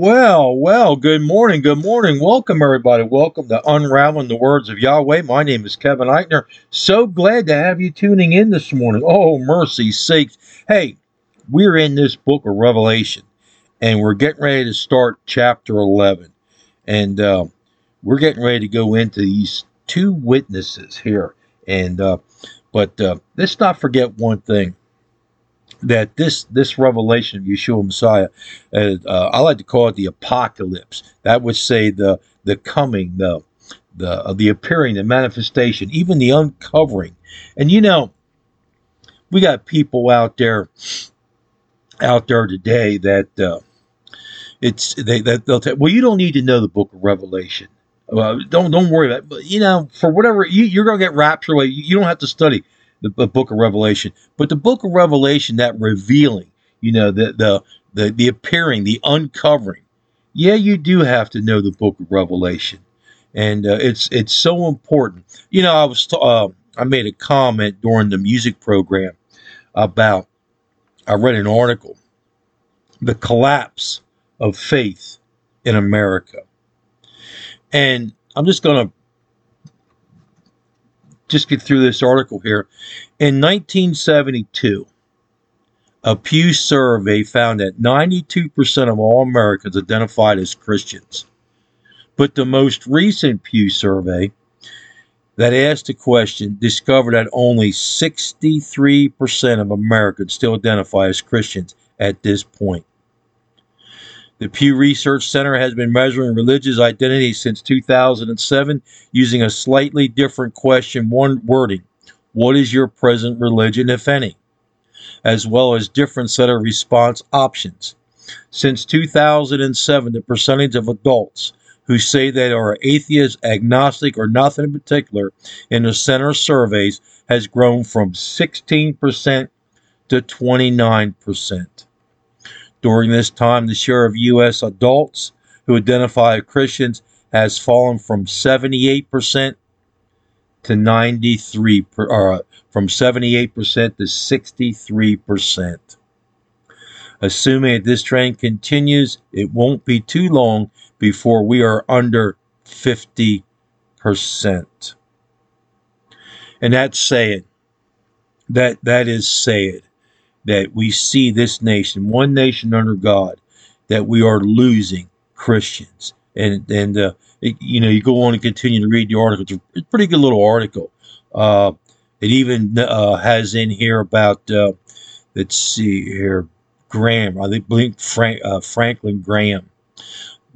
Well, well, good morning, good morning. Welcome, everybody. Welcome to Unraveling the Words of Yahweh. My name is Kevin Eichner. So glad to have you tuning in this morning. Oh, mercy sakes. Hey, we're in this book of Revelation, and we're getting ready to start chapter 11. And uh, we're getting ready to go into these two witnesses here. And, uh, but uh, let's not forget one thing that this this revelation of Yeshua Messiah, uh, uh, I like to call it the apocalypse. That would say the the coming, the the uh, the appearing, the manifestation, even the uncovering. And you know, we got people out there out there today that uh, it's they that they'll tell. Well, you don't need to know the Book of Revelation. don't don't worry about. It. But you know, for whatever you, you're to get raptured away. You, you don't have to study the, the book of Revelation. But the book of Revelation, that revealing, you know, the the the, the appearing, the uncovering. Yeah, you do have to know the book of Revelation, and uh, it's it's so important. You know, I was uh, I made a comment during the music program about I read an article, the collapse of faith in America, and I'm just going to just get through this article here. In 1972, a Pew survey found that 92% of all Americans identified as Christians. But the most recent Pew survey that asked the question discovered that only 63% of Americans still identify as Christians at this point. The Pew Research Center has been measuring religious identity since 2007 using a slightly different question one wording. What is your present religion, if any? As well as different set of response options. Since 2007, the percentage of adults who say they are atheist, agnostic, or nothing in particular in the center surveys has grown from 16% to 29%. During this time, the share of U.S. adults who identify as Christians has fallen from 78% to 93, or uh, from 78% to 63%. Assuming that this trend continues, it won't be too long before we are under 50%. And that's saying that that is saying that we see this nation, one nation under God, that we are losing Christians. And and uh, it, you know, you go on and continue to read the article. It's a pretty good little article. Uh, it even uh, has in here about uh, let's see here, Graham. I think Blink Frank, uh, Franklin Graham.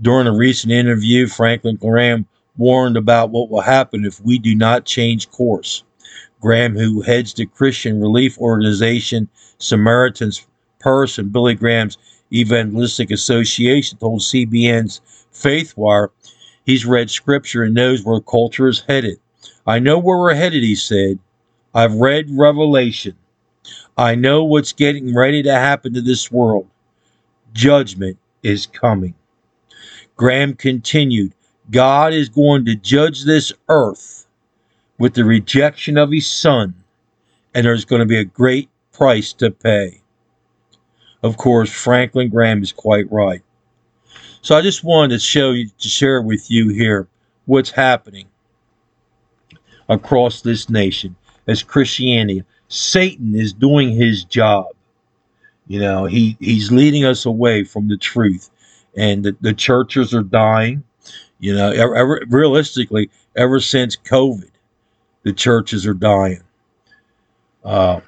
During a recent interview, Franklin Graham warned about what will happen if we do not change course. Graham, who heads the Christian relief organization Samaritan's Purse and Billy Graham's Evangelistic Association, told CBN's Faithwire he's read scripture and knows where culture is headed. I know where we're headed, he said. I've read Revelation. I know what's getting ready to happen to this world. Judgment is coming. Graham continued, God is going to judge this earth with the rejection of his son, and there's going to be a great price to pay. Of course, Franklin Graham is quite right. So I just wanted to show you, to share with you here what's happening across this nation as Christianity. Satan is doing his job. You know, he, he's leading us away from the truth. And the, the churches are dying. You know, ever, realistically, ever since COVID, the churches are dying. Uh,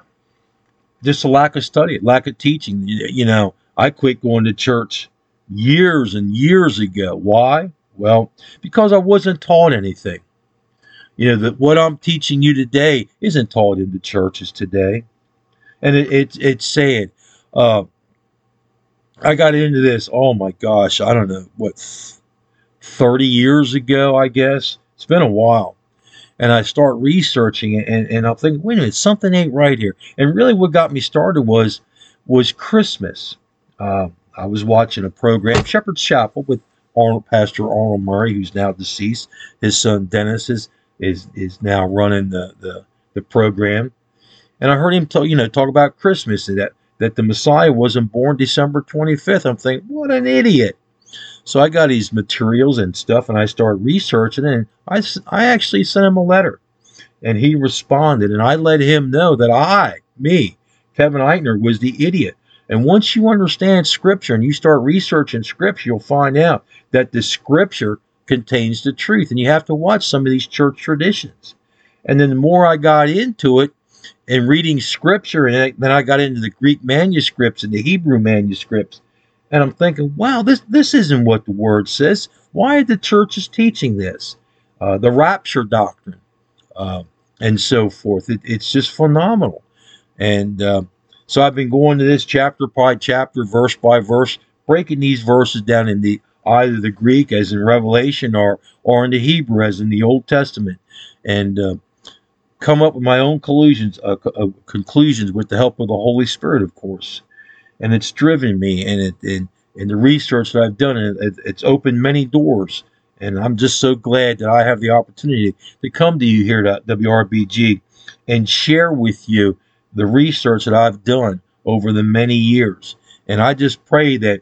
just a lack of study, lack of teaching. You know, I quit going to church years and years ago. Why? Well, because I wasn't taught anything. You know, that what I'm teaching you today isn't taught in the churches today. And it, it it's sad. Uh, I got into this, oh my gosh, I don't know, what, 30 years ago, I guess. It's been a while and I start researching it, and, and I'm thinking, wait a minute, something ain't right here. And really, what got me started was was Christmas. Uh, I was watching a program, Shepherd's Chapel, with Arnold, Pastor Arnold Murray, who's now deceased. His son Dennis is is is now running the the, the program, and I heard him talk, you know, talk about Christmas and that that the Messiah wasn't born December 25th. I'm thinking, what an idiot. So I got these materials and stuff, and I started researching, and I, I actually sent him a letter, and he responded, and I let him know that I, me, Kevin Eitner, was the idiot. And once you understand Scripture and you start researching Scripture, you'll find out that the Scripture contains the truth, and you have to watch some of these church traditions. And then the more I got into it, and reading scripture, and then I got into the Greek manuscripts and the Hebrew manuscripts, and I'm thinking, wow, this this isn't what the word says. Why are the churches teaching this? Uh, the rapture doctrine, uh, and so forth. It, it's just phenomenal. And uh, so I've been going to this chapter by chapter, verse by verse, breaking these verses down in the either the Greek as in Revelation or or in the Hebrew as in the Old Testament, and uh, come up with my own conclusions, uh, uh, conclusions with the help of the Holy Spirit, of course. And it's driven me, and it the research that I've done, and it, it's opened many doors. And I'm just so glad that I have the opportunity to come to you here at WRBG and share with you the research that I've done over the many years. And I just pray that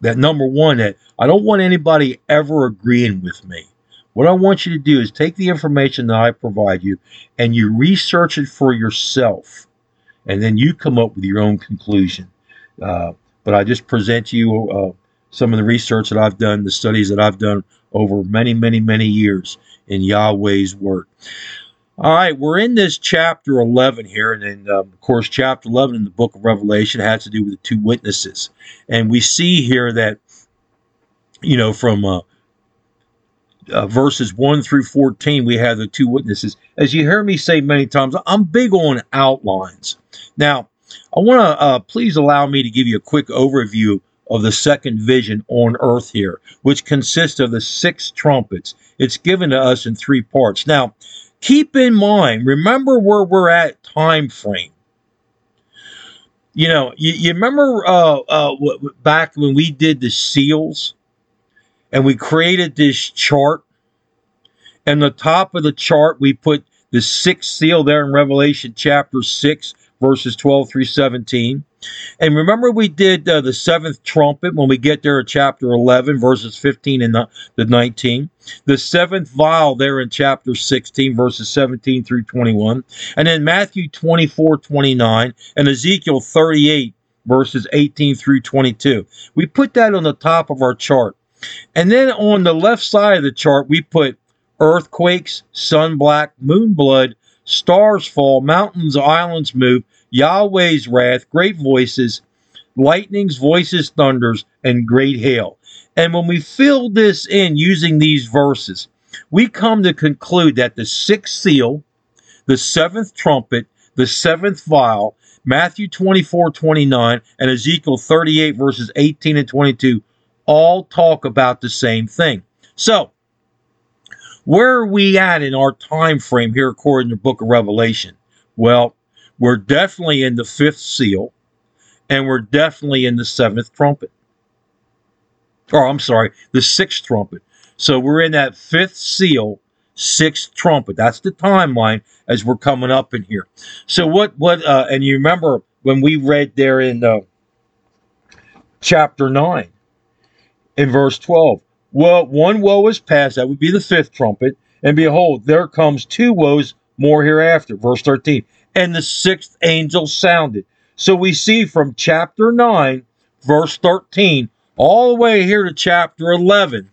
that number one, that I don't want anybody ever agreeing with me. What I want you to do is take the information that I provide you and you research it for yourself. And then you come up with your own conclusion. Uh, but I just present you uh, some of the research that I've done, the studies that I've done over many, many, many years in Yahweh's Word. All right, we're in this chapter 11 here, and then, um, of course, chapter 11 in the book of Revelation has to do with the two witnesses. And we see here that, you know, from uh, uh, verses 1 through 14, we have the two witnesses. As you hear me say many times, I'm big on outlines. Now, I want to uh, please allow me to give you a quick overview of the second vision on earth here, which consists of the six trumpets. It's given to us in three parts. Now, keep in mind, remember where we're at time frame. You know, you, you remember uh, uh, back when we did the seals? And we created this chart. And the top of the chart, we put the sixth seal there in Revelation chapter 6, verses 12 through 17. And remember, we did uh, the seventh trumpet when we get there at chapter 11, verses 15 and the, the 19. The seventh vial there in chapter 16, verses 17 through 21. And then Matthew 24, 29, and Ezekiel 38, verses 18 through 22. We put that on the top of our chart. And then on the left side of the chart, we put earthquakes, sun black, moon blood, stars fall, mountains, islands move, Yahweh's wrath, great voices, lightnings, voices, thunders, and great hail. And when we fill this in using these verses, we come to conclude that the sixth seal, the seventh trumpet, the seventh vial, Matthew 24, 29, and Ezekiel 38, verses 18 and 22 all talk about the same thing. So, where are we at in our time frame here according to the book of Revelation? Well, we're definitely in the fifth seal, and we're definitely in the seventh trumpet. Or I'm sorry, the sixth trumpet. So we're in that fifth seal, sixth trumpet. That's the timeline as we're coming up in here. So what what uh, and you remember when we read there in uh, chapter nine in verse 12. Well, one woe is past, that would be the fifth trumpet, and behold, there comes two woes more hereafter. Verse 13. And the sixth angel sounded. So we see from chapter 9, verse 13, all the way here to chapter 11,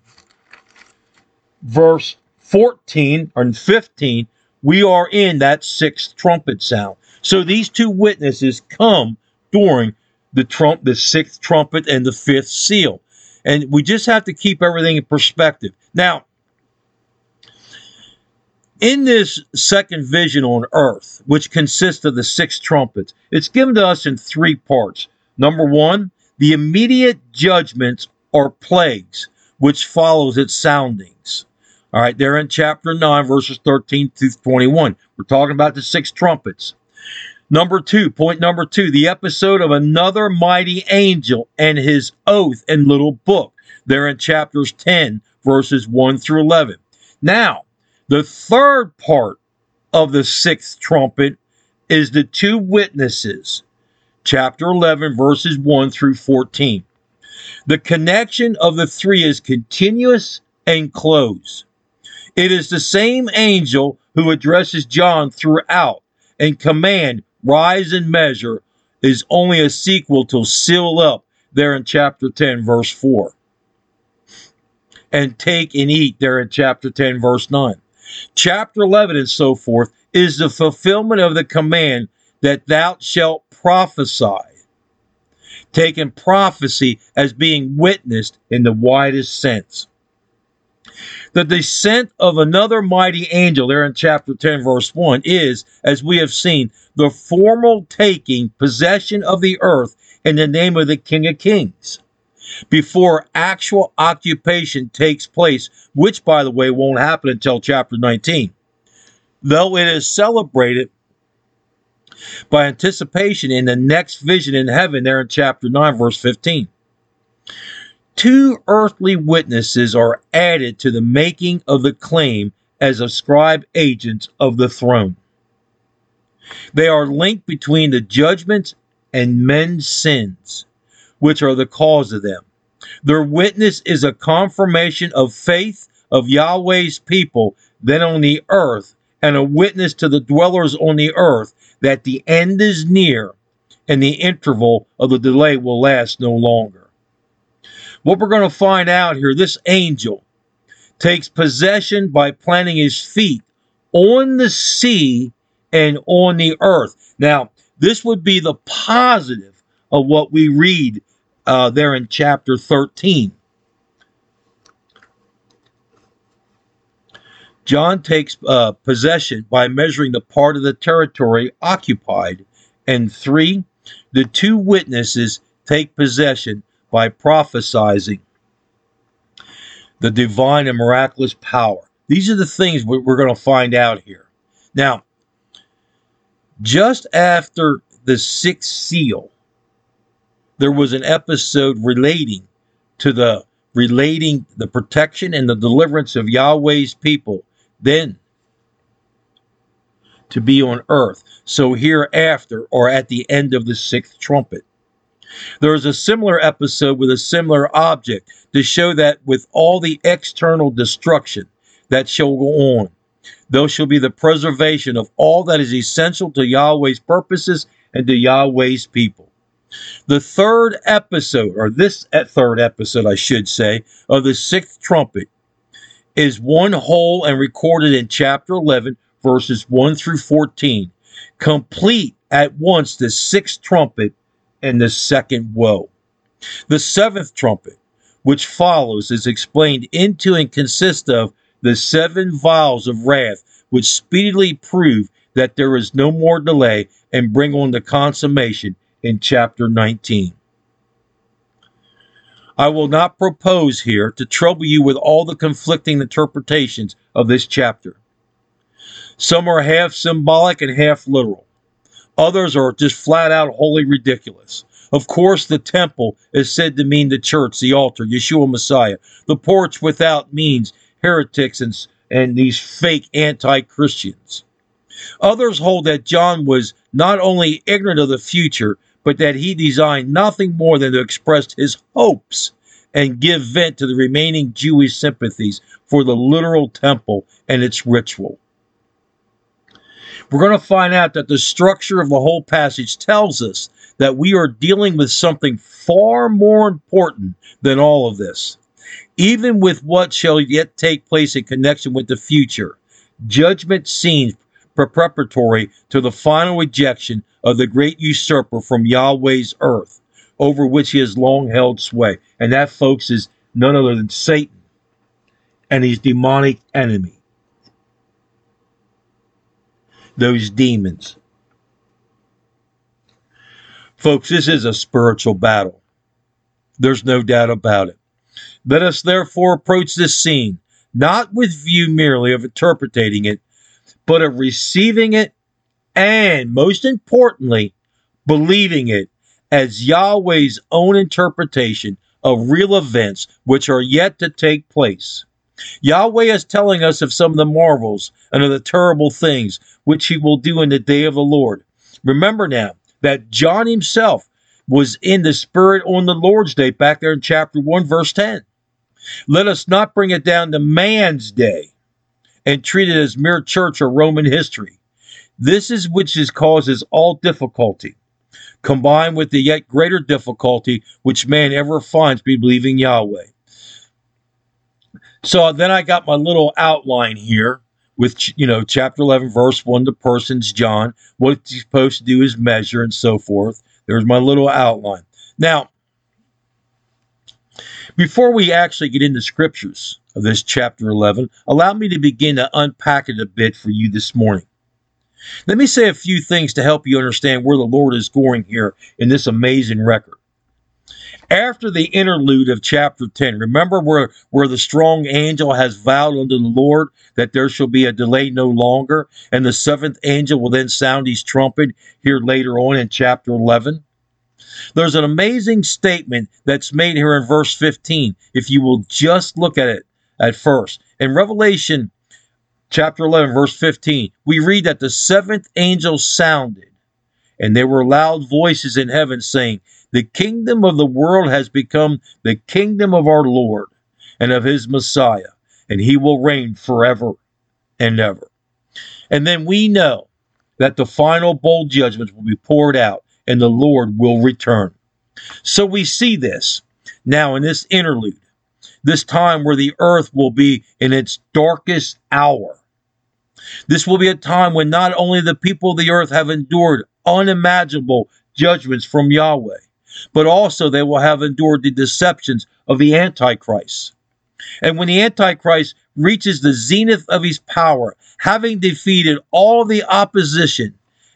verse 14 and 15, we are in that sixth trumpet sound. So these two witnesses come during the trump, the sixth trumpet and the fifth seal. And we just have to keep everything in perspective. Now, in this second vision on earth, which consists of the six trumpets, it's given to us in three parts. Number one, the immediate judgments or plagues, which follows its soundings. All right, they're in chapter 9, verses 13 to 21. We're talking about the six trumpets. Number two, point number two, the episode of another mighty angel and his oath and little book. There in chapters 10, verses 1 through 11. Now, the third part of the sixth trumpet is the two witnesses, chapter 11, verses 1 through 14. The connection of the three is continuous and close. It is the same angel who addresses John throughout and command, rise and measure, is only a sequel to seal up there in chapter 10, verse 4. And take and eat there in chapter 10, verse 9. Chapter 11 and so forth is the fulfillment of the command that thou shalt prophesy, taking prophecy as being witnessed in the widest sense. The descent of another mighty angel, there in chapter 10, verse 1, is, as we have seen, the formal taking possession of the earth in the name of the King of Kings before actual occupation takes place, which, by the way, won't happen until chapter 19. Though it is celebrated by anticipation in the next vision in heaven, there in chapter 9, verse 15 two earthly witnesses are added to the making of the claim as ascribed agents of the throne. They are linked between the judgments and men's sins, which are the cause of them. Their witness is a confirmation of faith of Yahweh's people then on the earth, and a witness to the dwellers on the earth that the end is near and the interval of the delay will last no longer. What we're going to find out here this angel takes possession by planting his feet on the sea and on the earth. Now, this would be the positive of what we read uh, there in chapter 13. John takes uh, possession by measuring the part of the territory occupied. And three, the two witnesses take possession by prophesizing the divine and miraculous power. These are the things we're going to find out here. Now, just after the sixth seal, there was an episode relating to the relating the protection and the deliverance of Yahweh's people then to be on earth. So hereafter, or at the end of the sixth trumpet. There is a similar episode with a similar object to show that with all the external destruction that shall go on, there shall be the preservation of all that is essential to Yahweh's purposes and to Yahweh's people. The third episode, or this third episode, I should say, of the sixth trumpet is one whole and recorded in chapter 11, verses 1 through 14, complete at once the sixth trumpet and the second woe. The seventh trumpet, which follows, is explained into and consists of the seven vials of wrath, which speedily prove that there is no more delay and bring on the consummation in chapter 19. I will not propose here to trouble you with all the conflicting interpretations of this chapter. Some are half symbolic and half literal. Others are just flat out wholly ridiculous. Of course, the temple is said to mean the church, the altar, Yeshua Messiah. The porch without means heretics and, and these fake anti Christians. Others hold that John was not only ignorant of the future, but that he designed nothing more than to express his hopes and give vent to the remaining Jewish sympathies for the literal temple and its ritual. We're going to find out that the structure of the whole passage tells us that we are dealing with something far more important than all of this. Even with what shall yet take place in connection with the future, judgment scenes preparatory to the final ejection of the great usurper from Yahweh's earth, over which he has long held sway. And that, folks, is none other than Satan and his demonic enemy those demons. Folks, this is a spiritual battle. There's no doubt about it. Let us therefore approach this scene not with view merely of interpreting it, but of receiving it and, most importantly, believing it as Yahweh's own interpretation of real events which are yet to take place. Yahweh is telling us of some of the marvels and of the terrible things which he will do in the day of the Lord. Remember now that John himself was in the Spirit on the Lord's day, back there in chapter 1, verse 10. Let us not bring it down to man's day and treat it as mere church or Roman history. This is which is causes all difficulty, combined with the yet greater difficulty which man ever finds believing Yahweh. So then I got my little outline here with you know chapter 11 verse 1 the person's john what he's supposed to do is measure and so forth. There's my little outline. Now before we actually get into scriptures of this chapter 11 allow me to begin to unpack it a bit for you this morning. Let me say a few things to help you understand where the lord is going here in this amazing record after the interlude of chapter 10 remember where where the strong angel has vowed unto the lord that there shall be a delay no longer and the seventh angel will then sound his trumpet here later on in chapter 11 there's an amazing statement that's made here in verse 15 if you will just look at it at first. In revelation chapter 11 verse 15 we read that the seventh angel sounded and there were loud voices in heaven saying the kingdom of the world has become the kingdom of our Lord and of his Messiah, and he will reign forever and ever. And then we know that the final bowl judgments will be poured out and the Lord will return. So we see this now in this interlude, this time where the earth will be in its darkest hour. This will be a time when not only the people of the earth have endured unimaginable judgments from Yahweh, but also they will have endured the deceptions of the Antichrist. And when the Antichrist reaches the zenith of his power, having defeated all the opposition,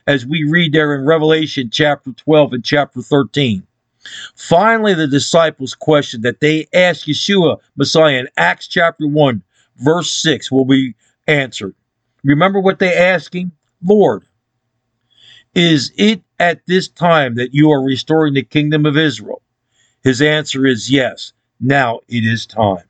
as we read there in Revelation chapter 12 and chapter 13. Finally, the disciples' question that they asked Yeshua, Messiah, in Acts chapter 1, verse 6, will be answered. Remember what they asked him? Lord, is it at this time that you are restoring the kingdom of Israel? His answer is yes. Now it is time.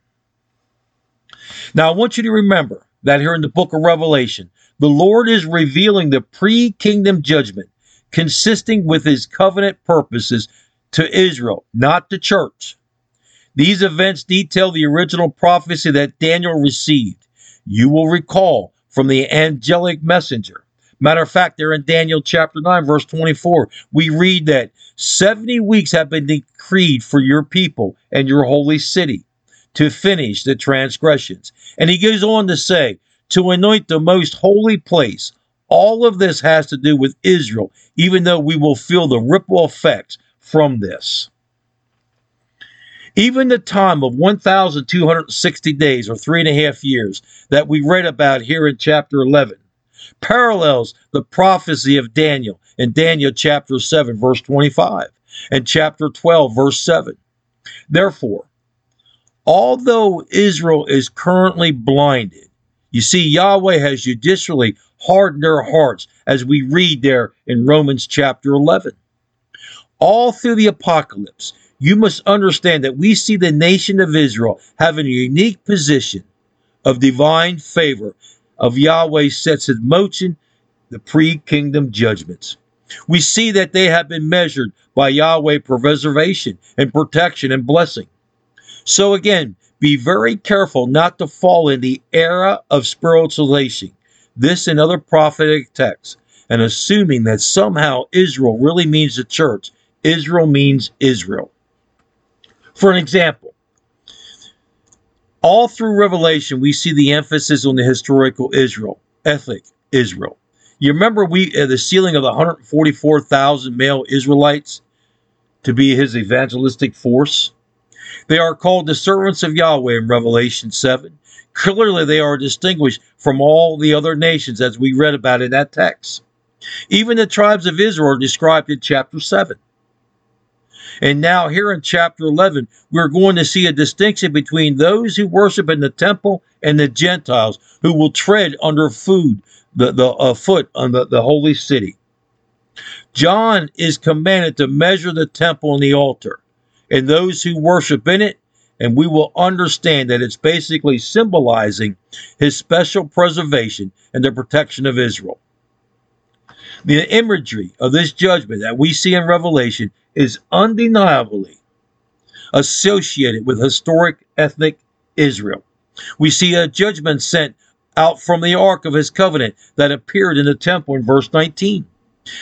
Now I want you to remember that here in the book of Revelation, the Lord is revealing the pre kingdom judgment consisting with his covenant purposes to Israel, not the church. These events detail the original prophecy that Daniel received. You will recall from the angelic messenger Matter of fact, there in Daniel chapter 9, verse 24, we read that 70 weeks have been decreed for your people and your holy city to finish the transgressions. And he goes on to say, to anoint the most holy place. All of this has to do with Israel, even though we will feel the ripple effects from this. Even the time of 1,260 days or three and a half years that we read about here in chapter 11 parallels the prophecy of Daniel in Daniel chapter 7, verse 25, and chapter 12, verse 7. Therefore, although Israel is currently blinded, you see, Yahweh has judicially hardened their hearts, as we read there in Romans chapter 11. All through the apocalypse, you must understand that we see the nation of Israel having a unique position of divine favor of Yahweh sets in motion the pre kingdom judgments. We see that they have been measured by Yahweh for preservation and protection and blessing. So again, be very careful not to fall in the era of spiritualization, this and other prophetic texts, and assuming that somehow Israel really means the church. Israel means Israel. For an example, all through Revelation, we see the emphasis on the historical Israel, ethnic Israel. You remember we uh, the sealing of the 144,000 male Israelites to be his evangelistic force. They are called the servants of Yahweh in Revelation 7. Clearly, they are distinguished from all the other nations as we read about in that text. Even the tribes of Israel are described in chapter 7. And now, here in chapter 11, we're going to see a distinction between those who worship in the temple and the Gentiles who will tread under food, the, the uh, foot on the, the holy city. John is commanded to measure the temple and the altar and those who worship in it, and we will understand that it's basically symbolizing his special preservation and the protection of Israel. The imagery of this judgment that we see in Revelation is undeniably associated with historic ethnic Israel. We see a judgment sent out from the ark of his covenant that appeared in the temple in verse 19.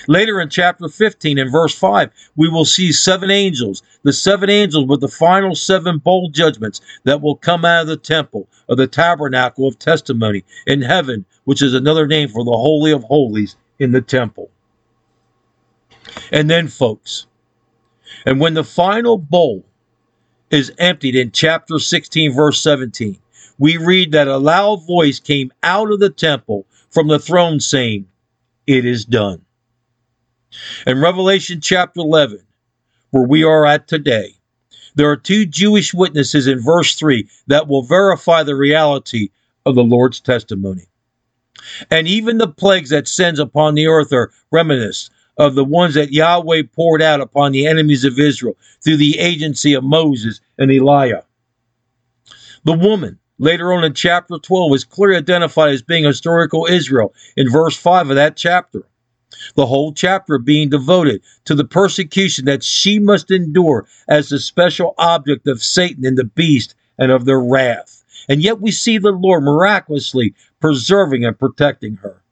Later in chapter 15 in verse 5, we will see seven angels, the seven angels with the final seven bowl judgments that will come out of the temple of the tabernacle of testimony in heaven, which is another name for the Holy of Holies in the temple. And then, folks, and when the final bowl is emptied in chapter 16, verse 17, we read that a loud voice came out of the temple from the throne saying, It is done. In Revelation chapter 11, where we are at today, there are two Jewish witnesses in verse 3 that will verify the reality of the Lord's testimony. And even the plagues that sends upon the earth are reminiscent of the ones that Yahweh poured out upon the enemies of Israel through the agency of Moses and Elijah. The woman, later on in chapter 12, is clearly identified as being historical Israel in verse 5 of that chapter. The whole chapter being devoted to the persecution that she must endure as the special object of Satan and the beast and of their wrath. And yet we see the Lord miraculously preserving and protecting her.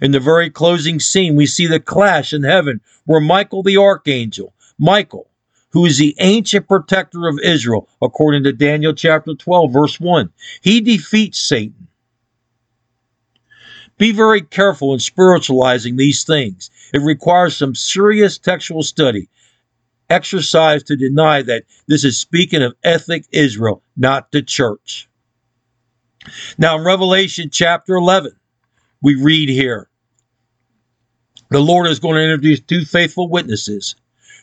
In the very closing scene, we see the clash in heaven where Michael the archangel, Michael, who is the ancient protector of Israel, according to Daniel chapter 12, verse 1, he defeats Satan. Be very careful in spiritualizing these things. It requires some serious textual study, exercise to deny that this is speaking of ethnic Israel, not the church. Now, in Revelation chapter 11, we read here the Lord is going to introduce two faithful witnesses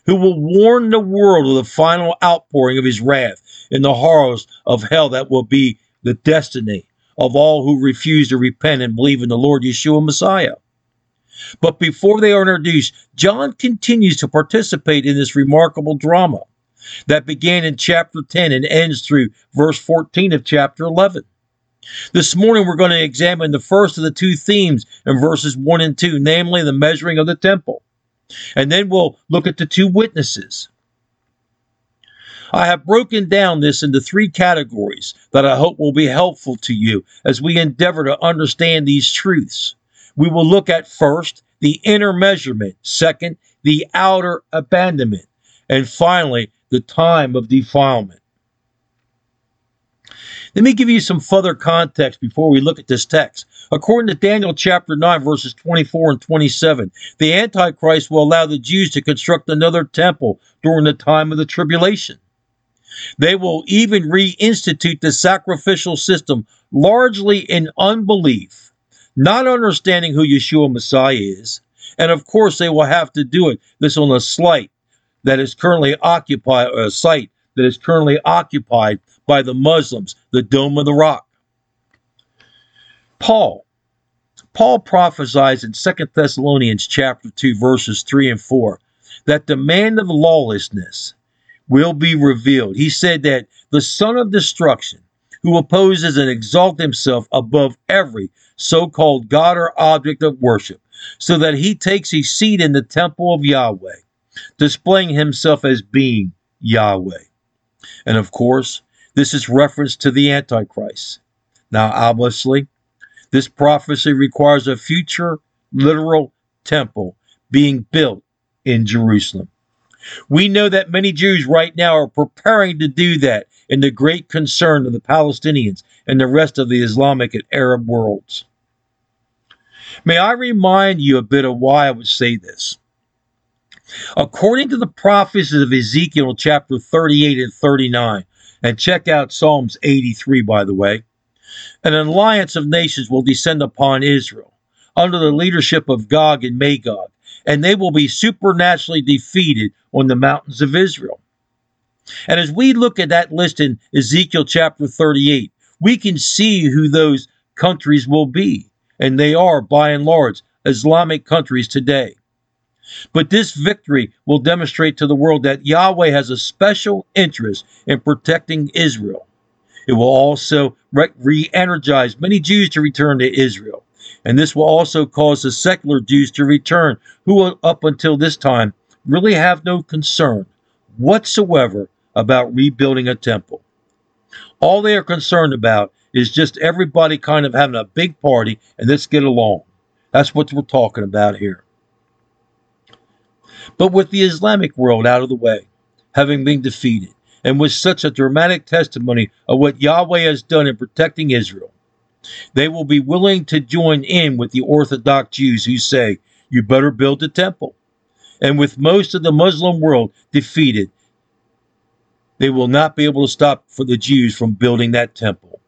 who will warn the world of the final outpouring of his wrath in the horrors of hell that will be the destiny of all who refuse to repent and believe in the Lord Yeshua Messiah. But before they are introduced, John continues to participate in this remarkable drama that began in chapter 10 and ends through verse 14 of chapter 11. This morning, we're going to examine the first of the two themes in verses 1 and 2, namely the measuring of the temple. And then we'll look at the two witnesses. I have broken down this into three categories that I hope will be helpful to you as we endeavor to understand these truths. We will look at first the inner measurement, second, the outer abandonment, and finally, the time of defilement. Let me give you some further context before we look at this text. According to Daniel chapter 9, verses 24 and 27, the Antichrist will allow the Jews to construct another temple during the time of the tribulation. They will even reinstitute the sacrificial system largely in unbelief, not understanding who Yeshua Messiah is. And of course, they will have to do it this on a site that is currently occupied, a site that is currently occupied by the Muslims, the Dome of the Rock. Paul. Paul prophesies in 2 Thessalonians chapter 2 verses 3 and 4 that the man of lawlessness will be revealed. He said that the son of destruction who opposes and exalts himself above every so-called god or object of worship so that he takes his seat in the temple of Yahweh, displaying himself as being Yahweh. And of course, this is reference to the Antichrist. Now, obviously, this prophecy requires a future literal temple being built in Jerusalem. We know that many Jews right now are preparing to do that in the great concern of the Palestinians and the rest of the Islamic and Arab worlds. May I remind you a bit of why I would say this? According to the prophecies of Ezekiel chapter 38 and 39, and check out Psalms 83, by the way. An alliance of nations will descend upon Israel under the leadership of Gog and Magog, and they will be supernaturally defeated on the mountains of Israel. And as we look at that list in Ezekiel chapter 38, we can see who those countries will be. And they are, by and large, Islamic countries today. But this victory will demonstrate to the world that Yahweh has a special interest in protecting Israel. It will also re energize many Jews to return to Israel. And this will also cause the secular Jews to return, who up until this time really have no concern whatsoever about rebuilding a temple. All they are concerned about is just everybody kind of having a big party and let's get along. That's what we're talking about here. But with the Islamic world out of the way, having been defeated, and with such a dramatic testimony of what Yahweh has done in protecting Israel, they will be willing to join in with the Orthodox Jews who say, You better build a temple. And with most of the Muslim world defeated, they will not be able to stop for the Jews from building that temple.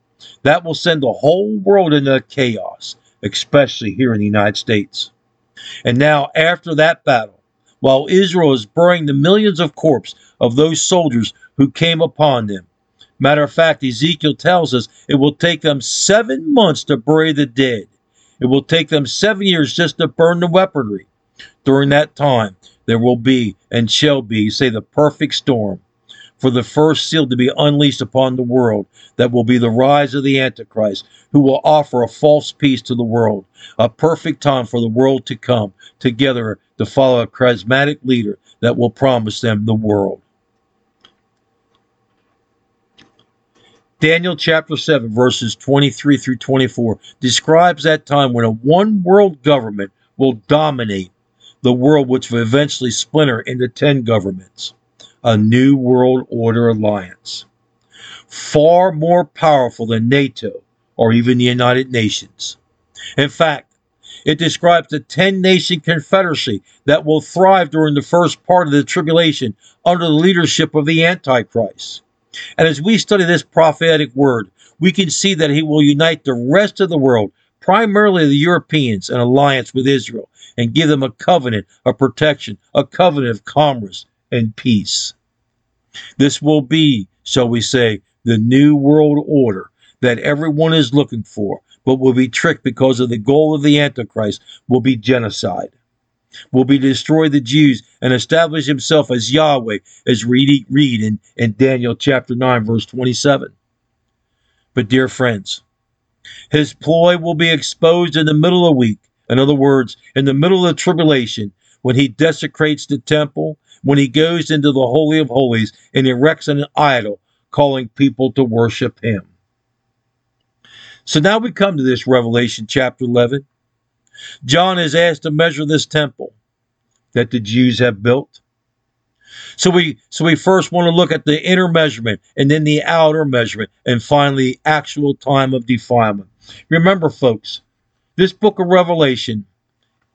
That will send the whole world into chaos, especially here in the United States. And now, after that battle, while Israel is burying the millions of corpses of those soldiers who came upon them, matter of fact, Ezekiel tells us it will take them seven months to bury the dead. It will take them seven years just to burn the weaponry. During that time, there will be and shall be, say, the perfect storm for the first seal to be unleashed upon the world. That will be the rise of the Antichrist, who will offer a false peace to the world, a perfect time for the world to come together to follow a charismatic leader that will promise them the world. Daniel chapter 7, verses 23 through 24 describes that time when a one world government will dominate the world, which will eventually splinter into 10 governments a New World Order alliance, far more powerful than NATO or even the United Nations. In fact, it describes a 10 nation confederacy that will thrive during the first part of the tribulation under the leadership of the Antichrist. And as we study this prophetic word, we can see that he will unite the rest of the world, primarily the Europeans, in alliance with Israel, and give them a covenant of protection, a covenant of commerce and peace. This will be, shall we say, the new world order that everyone is looking for, but will be tricked because of the goal of the Antichrist will be genocide. Will be destroy the Jews and establish himself as Yahweh, as read, read in, in Daniel chapter 9, verse 27. But, dear friends, his ploy will be exposed in the middle of the week. In other words, in the middle of the tribulation, when he desecrates the temple when he goes into the Holy of Holies and erects an idol, calling people to worship him. So now we come to this Revelation chapter 11. John is asked to measure this temple that the Jews have built. So we so we first want to look at the inner measurement and then the outer measurement and finally actual time of defilement. Remember folks, this book of Revelation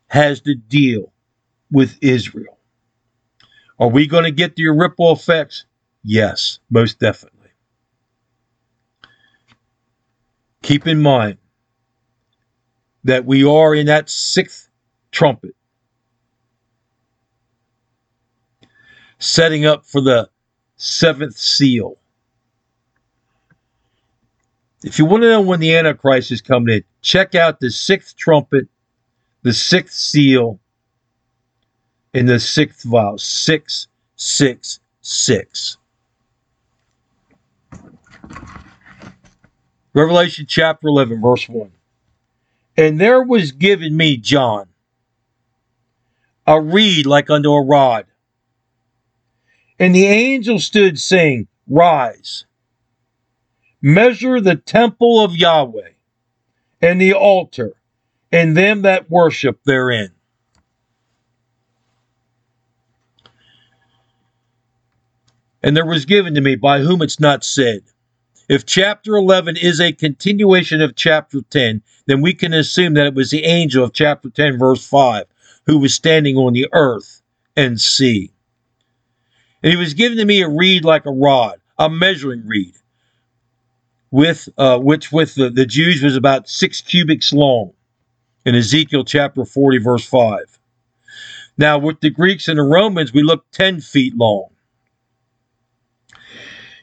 has to deal with Israel. Are we going to get the ripple effects? Yes, most definitely. Keep in mind that we are in that sixth trumpet, setting up for the seventh seal. If you want to know when the Antichrist is coming in, check out the sixth trumpet, the sixth seal, in the sixth vial. Six, six, six. Revelation chapter 11, verse 1. And there was given me, John, a reed like unto a rod. And the angel stood saying, Rise, measure the temple of Yahweh, and the altar, and them that worship therein. and there was given to me by whom it's not said. If chapter 11 is a continuation of chapter 10, then we can assume that it was the angel of chapter 10, verse 5, who was standing on the earth and sea. And he was given to me a reed like a rod, a measuring reed, with uh, which with the, the Jews was about six cubits long. In Ezekiel chapter 40, verse 5. Now, with the Greeks and the Romans, we look 10 feet long.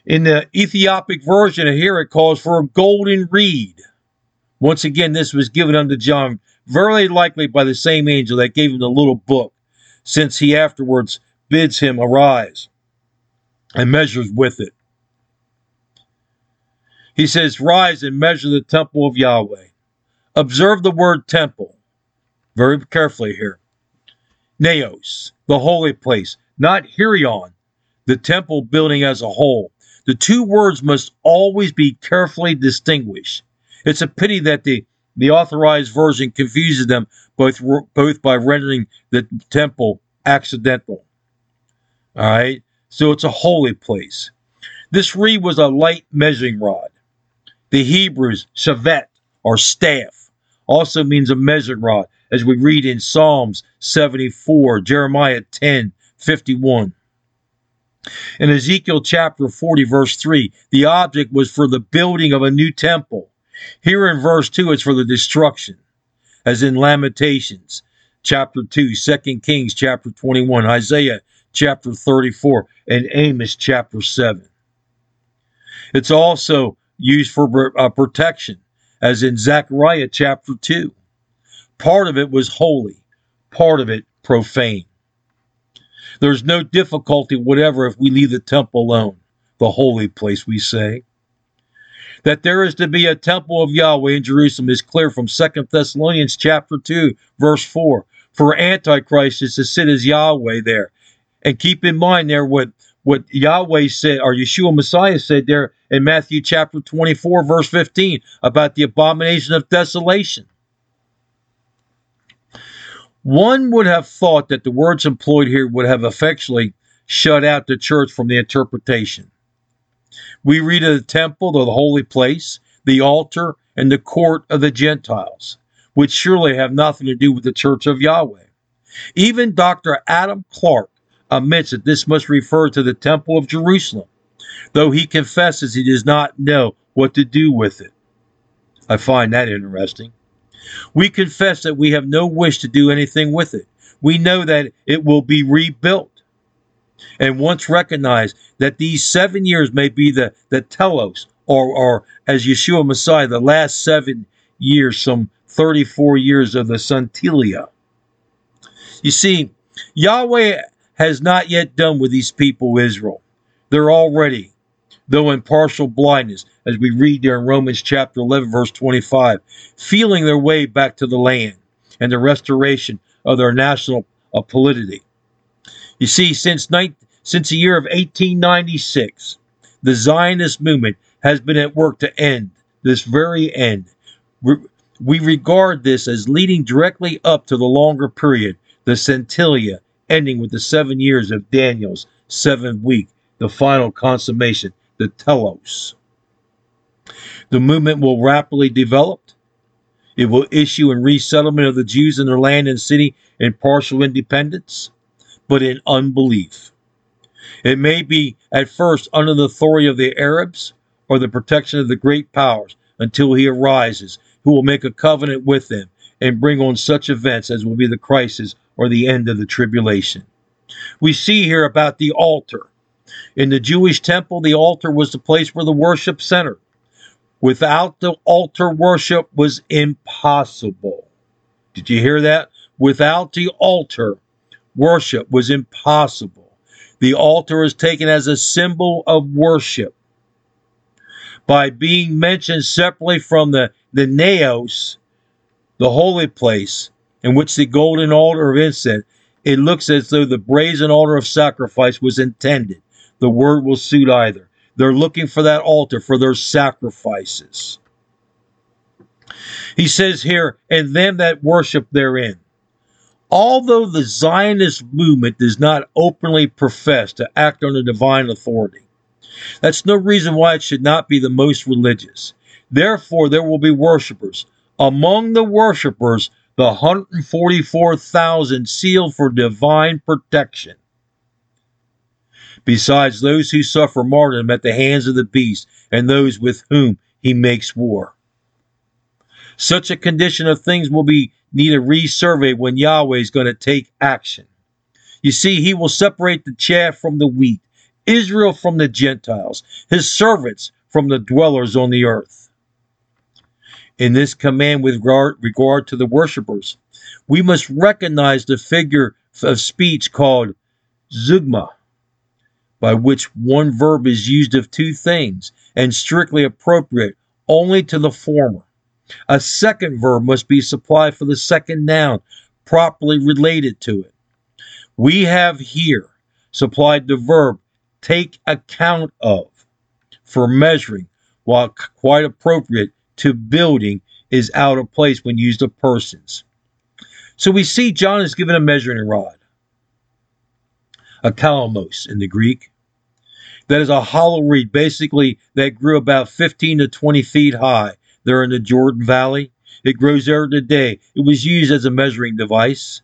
In the Ethiopic version here, it calls for a golden reed. Once again, this was given unto John, very likely by the same angel that gave him the little book, since he afterwards bids him arise and measures with it. He says, Rise and measure the temple of Yahweh. Observe the word temple very carefully here. Naos, the holy place, not hieron, the temple building as a whole. The two words must always be carefully distinguished. It's a pity that the, the authorized version confuses them both, both by rendering the temple accidental. All right, so it's a holy place. This reed was a light measuring rod. The Hebrews, shavet, or staff, also means a measuring rod, as we read in Psalms 74, Jeremiah 10, 51. In Ezekiel chapter 40, verse 3, the object was for the building of a new temple. Here in verse 2, it's for the destruction, as in Lamentations chapter 2, 2 Kings chapter 21, Isaiah chapter 34, and Amos chapter 7. It's also used for uh, protection, as in Zechariah chapter 2. Part of it was holy, part of it profane. There's no difficulty whatever if we leave the temple alone, the holy place, we say. That there is to be a temple of Yahweh in Jerusalem is clear from Second Thessalonians chapter 2, verse 4. For Antichrist is to sit as Yahweh there. And keep in mind there what, what Yahweh said, or Yeshua Messiah said there in Matthew chapter 24, verse 15, about the abomination of desolation. One would have thought that the words employed here would have effectually shut out the church from the interpretation. We read of the temple, the holy place, the altar, and the court of the Gentiles, which surely have nothing to do with the church of Yahweh. Even Dr. Adam Clarke admits that this must refer to the temple of Jerusalem, though he confesses he does not know what to do with it. I find that interesting. We confess that we have no wish to do anything with it. We know that it will be rebuilt. And once recognized that these seven years may be the, the telos, or, or as Yeshua Messiah, the last seven years, some 34 years of the Sunteleia. You see, Yahweh has not yet done with these people, Israel. They're already, though in partial blindness, as we read there in Romans chapter 11, verse 25, feeling their way back to the land and the restoration of their national uh, polity. You see, since, since the year of 1896, the Zionist movement has been at work to end this very end. We regard this as leading directly up to the longer period, the centennial, ending with the seven years of Daniel's seventh week, the final consummation, the telos. The movement will rapidly develop. It will issue in resettlement of the Jews in their land and city in partial independence, but in unbelief. It may be at first under the authority of the Arabs or the protection of the great powers until he arises, who will make a covenant with them and bring on such events as will be the crisis or the end of the tribulation. We see here about the altar. In the Jewish temple, the altar was the place where the worship centered. Without the altar, worship was impossible. Did you hear that? Without the altar, worship was impossible. The altar is taken as a symbol of worship. By being mentioned separately from the, the naos, the holy place, in which the golden altar of incense, it looks as though the brazen altar of sacrifice was intended. The word will suit either. They're looking for that altar for their sacrifices. He says here, and them that worship therein. Although the Zionist movement does not openly profess to act under divine authority, that's no reason why it should not be the most religious. Therefore, there will be worshipers. Among the worshipers, the 144,000 sealed for divine protection besides those who suffer martyrdom at the hands of the beast and those with whom he makes war. Such a condition of things will be need a resurvey when Yahweh is going to take action. You see, he will separate the chaff from the wheat, Israel from the Gentiles, his servants from the dwellers on the earth. In this command with regard, regard to the worshippers, we must recognize the figure of speech called zeugma, by which one verb is used of two things and strictly appropriate only to the former. A second verb must be supplied for the second noun, properly related to it. We have here supplied the verb take account of for measuring, while quite appropriate to building, is out of place when used of persons. So we see John is given a measuring rod, a kalamos in the Greek. That is a hollow reed, basically, that grew about 15 to 20 feet high there in the Jordan Valley. It grows there today. It was used as a measuring device.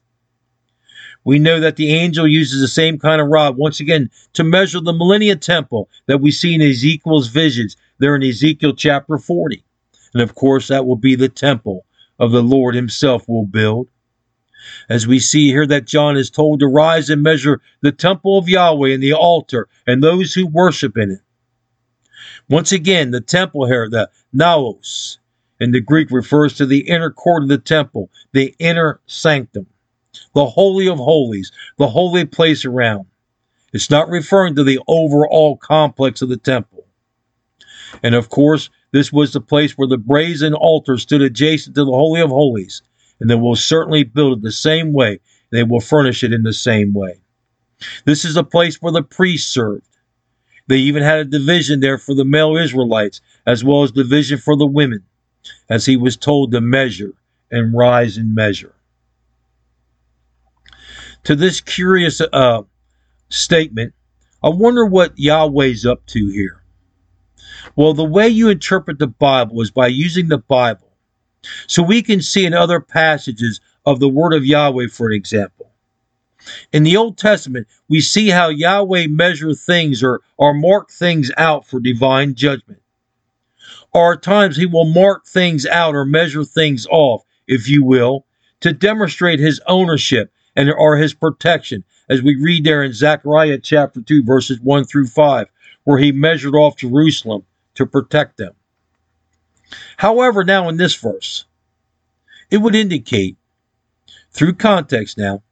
We know that the angel uses the same kind of rod, once again, to measure the millennium temple that we see in Ezekiel's visions there in Ezekiel chapter 40. And of course, that will be the temple of the Lord himself will build. As we see here that John is told to rise and measure the temple of Yahweh and the altar and those who worship in it. Once again, the temple here, the naos, in the Greek refers to the inner court of the temple, the inner sanctum the Holy of Holies, the holy place around. It's not referring to the overall complex of the temple. And of course, this was the place where the brazen altar stood adjacent to the Holy of Holies. And they will certainly build it the same way. They will furnish it in the same way. This is a place where the priests served. They even had a division there for the male Israelites, as well as division for the women, as he was told to measure and rise in measure to this curious uh, statement, I wonder what Yahweh's up to here. Well, the way you interpret the Bible is by using the Bible. So we can see in other passages of the Word of Yahweh, for example. In the Old Testament, we see how Yahweh measures things or, or mark things out for divine judgment. Or at times he will mark things out or measure things off, if you will, to demonstrate his ownership and or his protection, as we read there in Zechariah chapter 2, verses 1 through 5, where he measured off Jerusalem to protect them. However, now in this verse, it would indicate, through context now,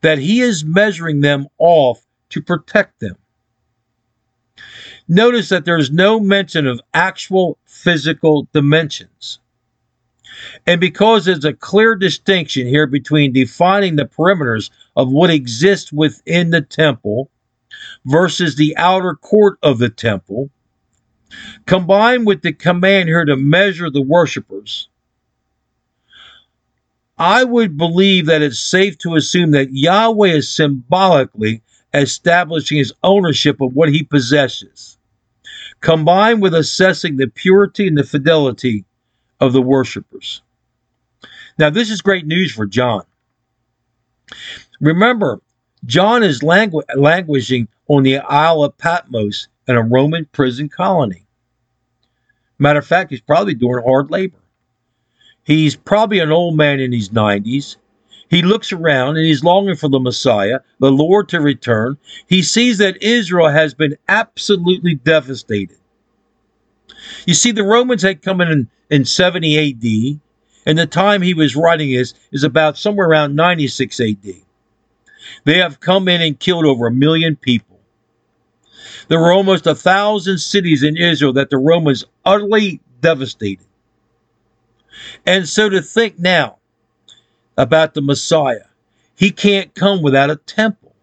that he is measuring them off to protect them. Notice that there's no mention of actual physical dimensions. And because there's a clear distinction here between defining the perimeters of what exists within the temple versus the outer court of the temple, combined with the command here to measure the worshipers, I would believe that it's safe to assume that Yahweh is symbolically establishing his ownership of what he possesses, combined with assessing the purity and the fidelity of the worshipers. Now, this is great news for John. Remember, John is langu- languishing on the Isle of Patmos in a Roman prison colony. Matter of fact, he's probably doing hard labor. He's probably an old man in his 90s. He looks around and he's longing for the Messiah, the Lord, to return. He sees that Israel has been absolutely devastated. You see, the Romans had come in in 70 AD, and the time he was writing this is about somewhere around 96 AD. They have come in and killed over a million people. There were almost a thousand cities in Israel that the Romans utterly devastated. And so to think now about the Messiah, he can't come without a temple.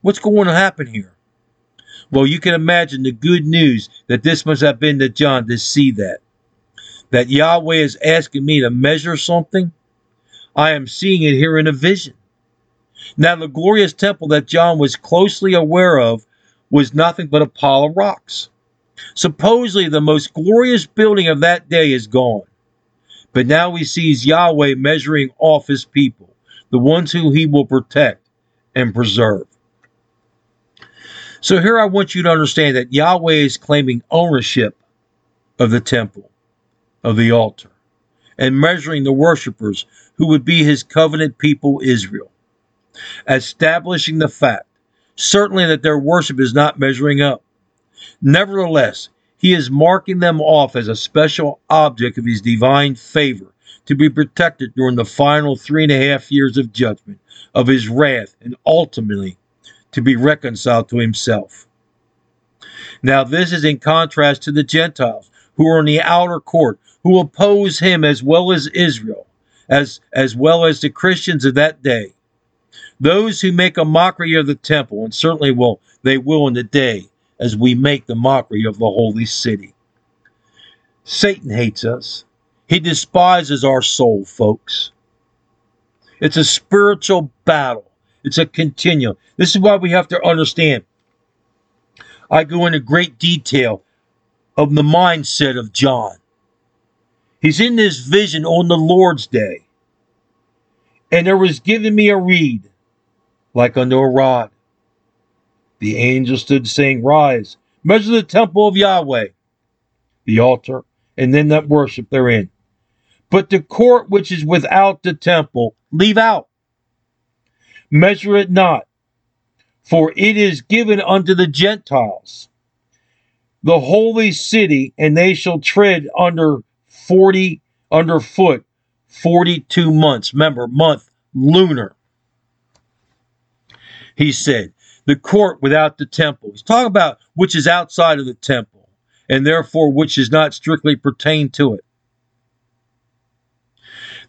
What's going to happen here? Well, you can imagine the good news that this must have been to John to see that. That Yahweh is asking me to measure something. I am seeing it here in a vision. Now, the glorious temple that John was closely aware of was nothing but a pile of rocks. Supposedly, the most glorious building of that day is gone. But now he sees Yahweh measuring off his people, the ones who he will protect and preserve. So here I want you to understand that Yahweh is claiming ownership of the temple, of the altar, and measuring the worshipers who would be his covenant people, Israel, establishing the fact, certainly that their worship is not measuring up. Nevertheless, he is marking them off as a special object of his divine favor to be protected during the final three and a half years of judgment, of his wrath, and ultimately to be reconciled to himself. Now, this is in contrast to the Gentiles who are in the outer court, who oppose him as well as Israel, as, as well as the Christians of that day. Those who make a mockery of the temple, and certainly will they will in the day as we make the mockery of the holy city. Satan hates us. He despises our soul, folks. It's a spiritual battle. It's a continuum. This is why we have to understand. I go into great detail of the mindset of John. He's in this vision on the Lord's day. And there was given me a reed like unto a rod. The angel stood saying, Rise, measure the temple of Yahweh, the altar, and then that worship therein. But the court which is without the temple, leave out. Measure it not, for it is given unto the Gentiles, the holy city, and they shall tread under 40 underfoot 42 months. Remember, month, lunar. He said, the court without the temple. He's talking about which is outside of the temple, and therefore which is not strictly pertain to it.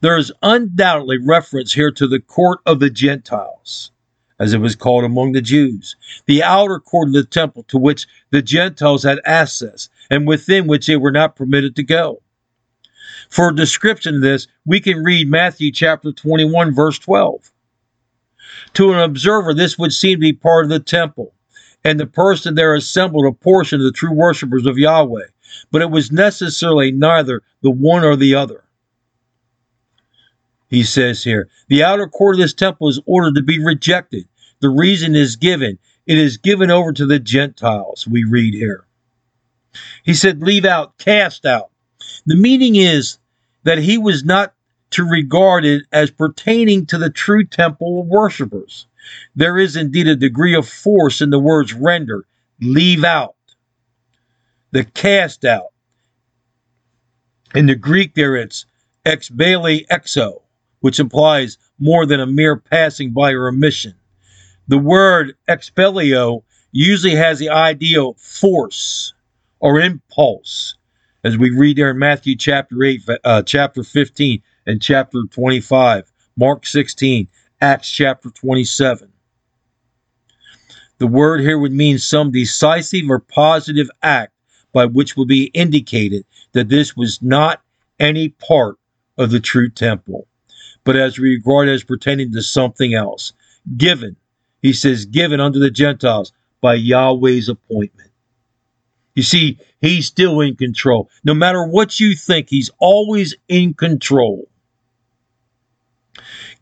There is undoubtedly reference here to the court of the Gentiles, as it was called among the Jews, the outer court of the temple to which the Gentiles had access, and within which they were not permitted to go. For a description of this, we can read Matthew chapter 21, verse 12. To an observer, this would seem to be part of the temple, and the person there assembled a portion of the true worshippers of Yahweh, but it was necessarily neither the one or the other. He says here, the outer court of this temple is ordered to be rejected. The reason is given. It is given over to the Gentiles, we read here. He said, leave out, cast out. The meaning is that he was not to regard it as pertaining to the true temple of worshippers. There is indeed a degree of force in the words render, leave out, the cast out. In the Greek, there it's exbele exo, which implies more than a mere passing by or omission. The word expelio usually has the idea of force or impulse, as we read there in Matthew chapter 8, uh, chapter 15, and chapter 25, Mark 16, Acts chapter 27. The word here would mean some decisive or positive act by which would be indicated that this was not any part of the true temple, but as regarded as pertaining to something else. Given, he says, given unto the Gentiles by Yahweh's appointment. You see, he's still in control. No matter what you think, he's always in control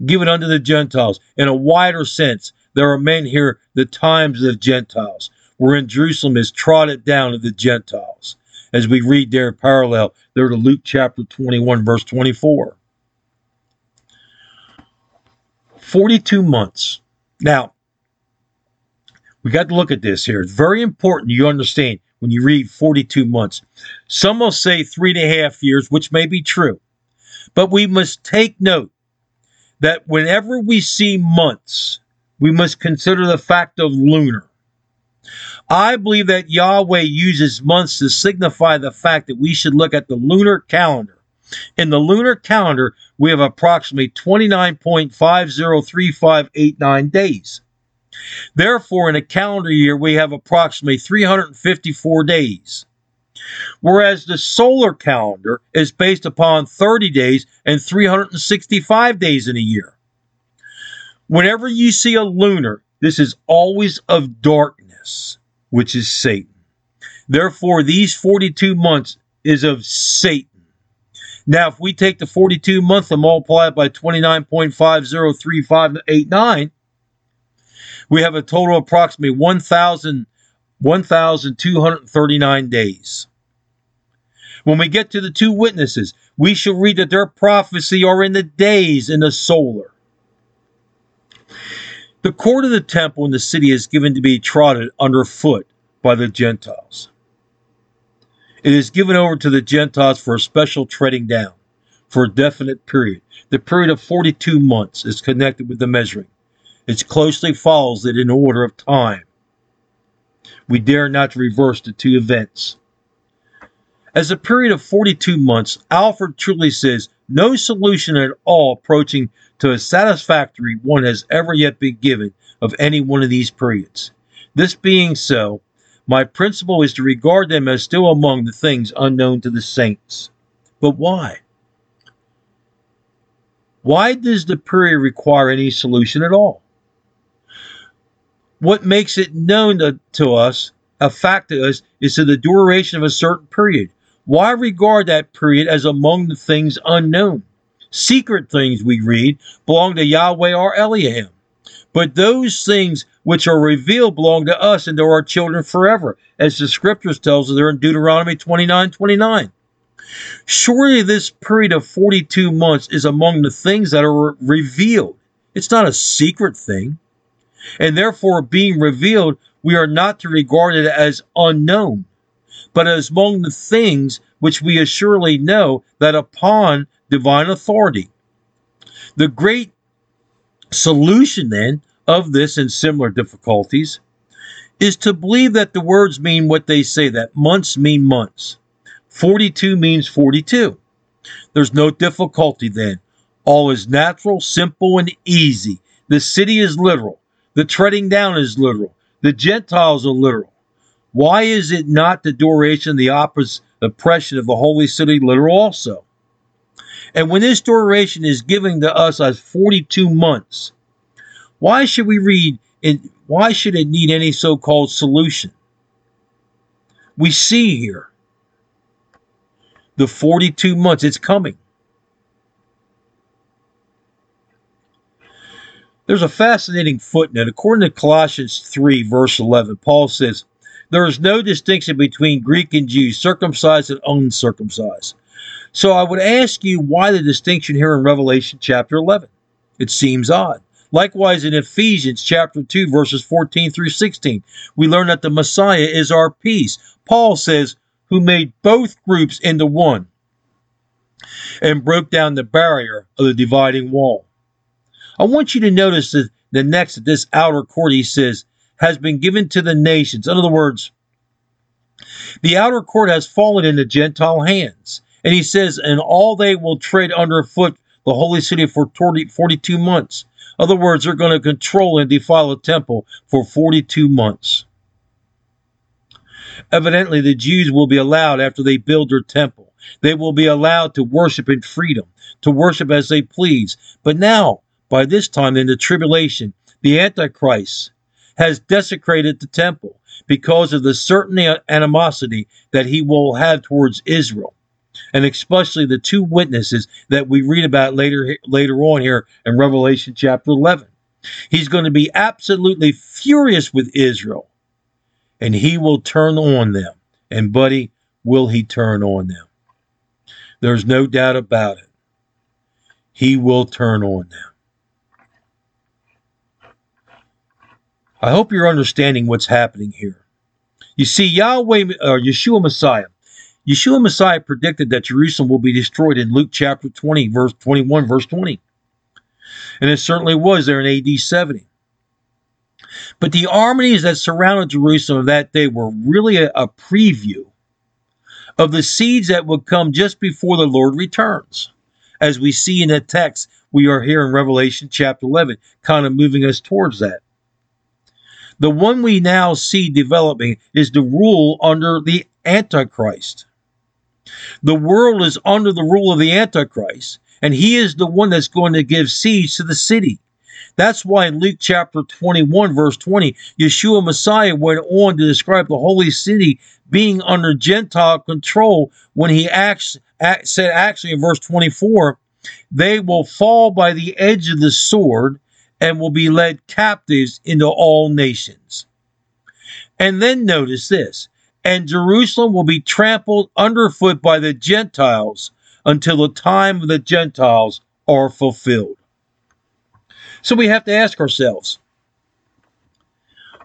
give it unto the Gentiles. In a wider sense, there are men here, the times of the Gentiles, wherein Jerusalem is trodden down to the Gentiles. As we read there parallel there to Luke chapter 21, verse 24. 42 months. Now, we got to look at this here. It's very important you understand when you read 42 months. Some will say three and a half years, which may be true. But we must take note that whenever we see months, we must consider the fact of lunar. I believe that Yahweh uses months to signify the fact that we should look at the lunar calendar. In the lunar calendar, we have approximately 29.503589 days. Therefore, in a calendar year, we have approximately 354 days whereas the solar calendar is based upon 30 days and 365 days in a year. Whenever you see a lunar, this is always of darkness, which is Satan. Therefore, these 42 months is of Satan. Now, if we take the 42 month and multiply it by 29.503589, we have a total of approximately 1,000 1,239 days. When we get to the two witnesses, we shall read that their prophecy are in the days in the solar. The court of the temple in the city is given to be trodden underfoot by the Gentiles. It is given over to the Gentiles for a special treading down for a definite period. The period of 42 months is connected with the measuring. It closely follows it in order of time we dare not reverse the two events. As a period of 42 months, Alford truly says no solution at all approaching to a satisfactory one has ever yet been given of any one of these periods. This being so, my principle is to regard them as still among the things unknown to the saints. But why? Why does the period require any solution at all? What makes it known to, to us, a fact to us, is to the duration of a certain period. Why regard that period as among the things unknown? Secret things we read belong to Yahweh or Elohim. But those things which are revealed belong to us and to our children forever, as the scriptures tells us there in Deuteronomy 29 29. Surely this period of 42 months is among the things that are revealed. It's not a secret thing. And therefore, being revealed, we are not to regard it as unknown but as among the things which we assuredly know that upon divine authority. The great solution then of this and similar difficulties is to believe that the words mean what they say, that months mean months. 42 means 42. There's no difficulty then. All is natural, simple, and easy. The city is literal. The treading down is literal. The Gentiles are literal. Why is it not the duration, the opposite oppression of the holy city literal also? And when this duration is given to us as 42 months, why should we read it? Why should it need any so called solution? We see here the 42 months, it's coming. There's a fascinating footnote. According to Colossians 3, verse 11, Paul says, there is no distinction between Greek and Jew, circumcised and uncircumcised. So I would ask you why the distinction here in Revelation chapter 11? It seems odd. Likewise, in Ephesians chapter 2, verses 14 through 16, we learn that the Messiah is our peace. Paul says, who made both groups into one and broke down the barrier of the dividing wall. I want you to notice that the next, that this outer court, he says, has been given to the nations. In other words, the outer court has fallen into Gentile hands. And he says, and all they will tread underfoot the holy city for 42 months. In other words, they're going to control and defile the temple for 42 months. Evidently, the Jews will be allowed after they build their temple. They will be allowed to worship in freedom, to worship as they please. But now, by this time in the tribulation, the Antichrist has desecrated the temple because of the certain animosity that he will have towards Israel. And especially the two witnesses that we read about later later on here in Revelation chapter 11. He's going to be absolutely furious with Israel and he will turn on them. And buddy, will he turn on them? There's no doubt about it. He will turn on them. I hope you're understanding what's happening here. You see, Yahweh, or uh, Yeshua Messiah, Yeshua Messiah predicted that Jerusalem will be destroyed in Luke chapter 20, verse 21, verse 20. And it certainly was there in AD 70. But the armies that surrounded Jerusalem that day were really a, a preview of the seeds that would come just before the Lord returns. As we see in the text, we are here in Revelation chapter 11, kind of moving us towards that. The one we now see developing is the rule under the Antichrist. The world is under the rule of the Antichrist, and he is the one that's going to give siege to the city. That's why in Luke chapter 21, verse 20, Yeshua Messiah went on to describe the holy city being under Gentile control when he acts, act, said actually in verse 24, they will fall by the edge of the sword and will be led captives into all nations. And then notice this and Jerusalem will be trampled underfoot by the Gentiles until the time of the Gentiles are fulfilled. So we have to ask ourselves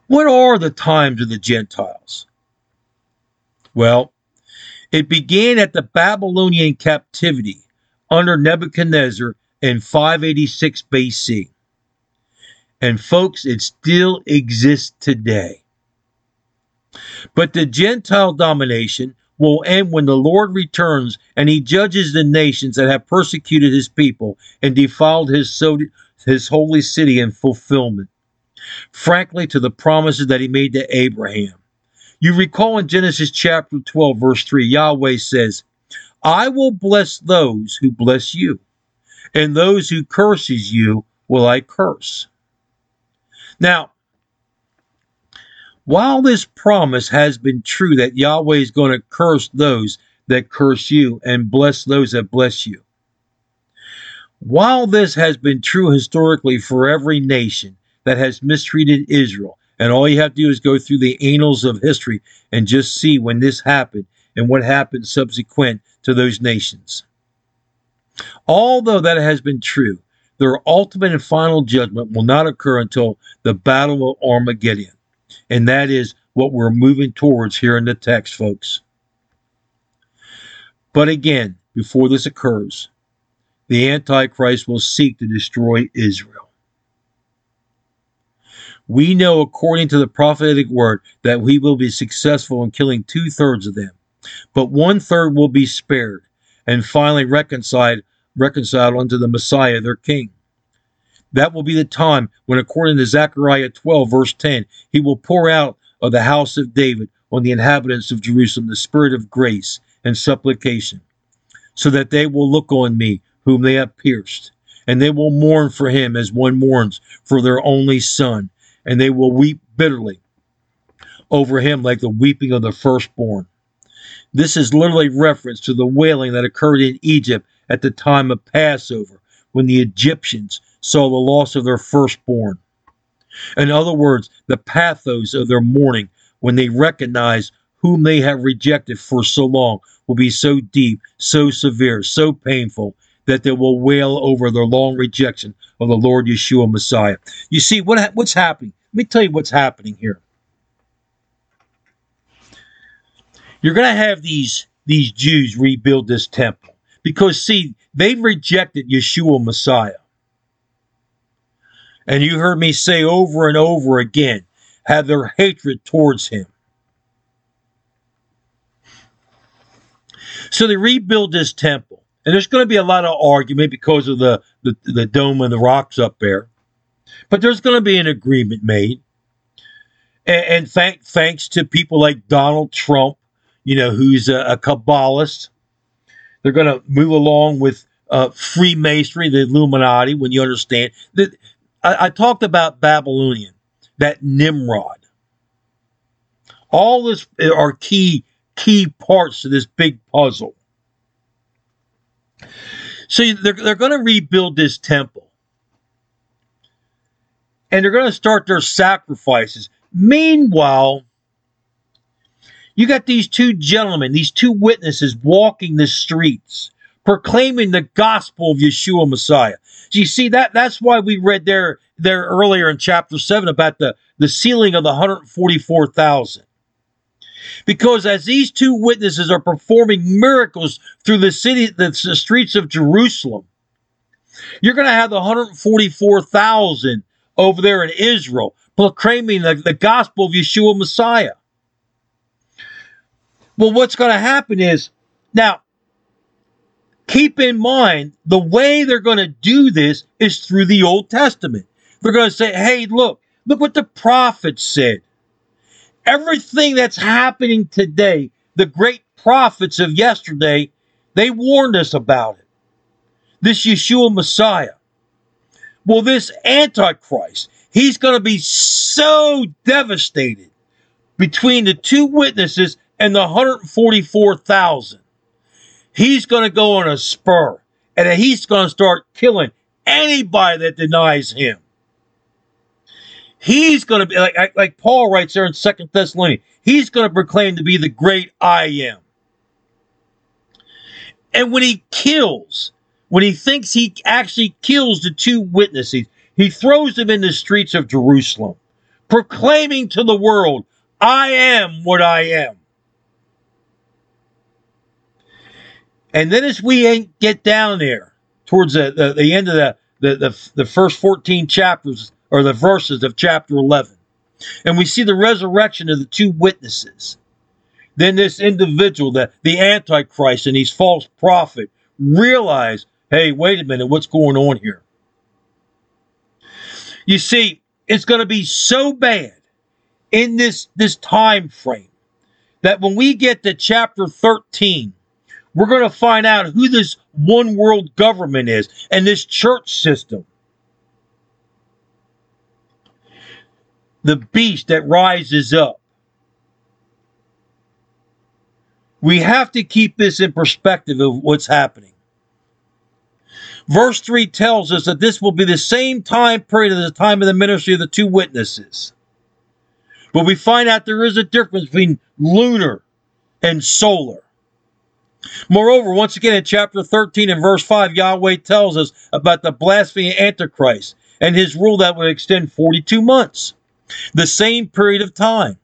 what are the times of the Gentiles? Well, it began at the Babylonian captivity under Nebuchadnezzar in 586 BC. And folks, it still exists today. But the Gentile domination will end when the Lord returns and he judges the nations that have persecuted his people and defiled his, so, his holy city in fulfillment. Frankly, to the promises that he made to Abraham. You recall in Genesis chapter 12, verse 3, Yahweh says, I will bless those who bless you, and those who curses you will I curse. Now, while this promise has been true that Yahweh is going to curse those that curse you and bless those that bless you, while this has been true historically for every nation that has mistreated Israel, and all you have to do is go through the annals of history and just see when this happened and what happened subsequent to those nations. Although that has been true, their ultimate and final judgment will not occur until the Battle of Armageddon. And that is what we're moving towards here in the text, folks. But again, before this occurs, the Antichrist will seek to destroy Israel. We know, according to the prophetic word, that we will be successful in killing two thirds of them, but one third will be spared and finally reconciled, reconciled unto the Messiah, their King. That will be the time when, according to Zechariah 12, verse 10, he will pour out of the house of David on the inhabitants of Jerusalem the spirit of grace and supplication, so that they will look on me, whom they have pierced, and they will mourn for him as one mourns for their only son, and they will weep bitterly over him like the weeping of the firstborn. This is literally reference to the wailing that occurred in Egypt at the time of Passover when the Egyptians saw the loss of their firstborn. In other words, the pathos of their mourning when they recognize whom they have rejected for so long will be so deep, so severe, so painful that they will wail over their long rejection of the Lord Yeshua Messiah. You see what what's happening? Let me tell you what's happening here. You're going to have these these Jews rebuild this temple because see, they've rejected Yeshua Messiah. And you heard me say over and over again, have their hatred towards him. So they rebuild this temple. And there's going to be a lot of argument because of the, the, the dome and the rocks up there. But there's going to be an agreement made. And, and thank, thanks to people like Donald Trump, you know, who's a, a Kabbalist, they're going to move along with uh, Freemasonry, the Illuminati, when you understand that. I, I talked about Babylonian, that Nimrod. All this are key key parts to this big puzzle. So they're, they're going to rebuild this temple. And they're going to start their sacrifices. Meanwhile, you got these two gentlemen, these two witnesses walking the streets, proclaiming the gospel of Yeshua Messiah. So you see that that's why we read there there earlier in chapter 7 about the, the sealing of the 144,000. Because as these two witnesses are performing miracles through the city, the, the streets of Jerusalem, you're going to have the 144,000 over there in Israel proclaiming the, the gospel of Yeshua Messiah. Well, what's going to happen is now, keep in mind the way they're going to do this is through the Old Testament. They're going to say, hey, look, look what the prophets said everything that's happening today, the great prophets of yesterday, they warned us about it. This Yeshua Messiah. Well, this Antichrist, he's going to be so devastated between the two witnesses and the 144,000. He's going to go on a spur and he's going to start killing anybody that denies him. He's going to be like, like Paul writes there in Second Thessalonians. He's going to proclaim to be the great I am. And when he kills, when he thinks he actually kills the two witnesses, he throws them in the streets of Jerusalem, proclaiming to the world, I am what I am. And then as we get down there towards the, the, the end of the, the, the, the first 14 chapters or the verses of chapter 11. And we see the resurrection of the two witnesses. then this individual, the, the Antichrist and these false prophet, realize, hey, wait a minute, what's going on here? You see, it's going to be so bad in this this time frame that when we get to chapter 13 we're going to find out who this one world government is and this church system. The beast that rises up. We have to keep this in perspective of what's happening. Verse 3 tells us that this will be the same time period as the time of the ministry of the two witnesses. But we find out there is a difference between lunar and solar. Moreover, once again in chapter 13 and verse 5, Yahweh tells us about the blasphemy of Antichrist and his rule that would extend 42 months, the same period of time.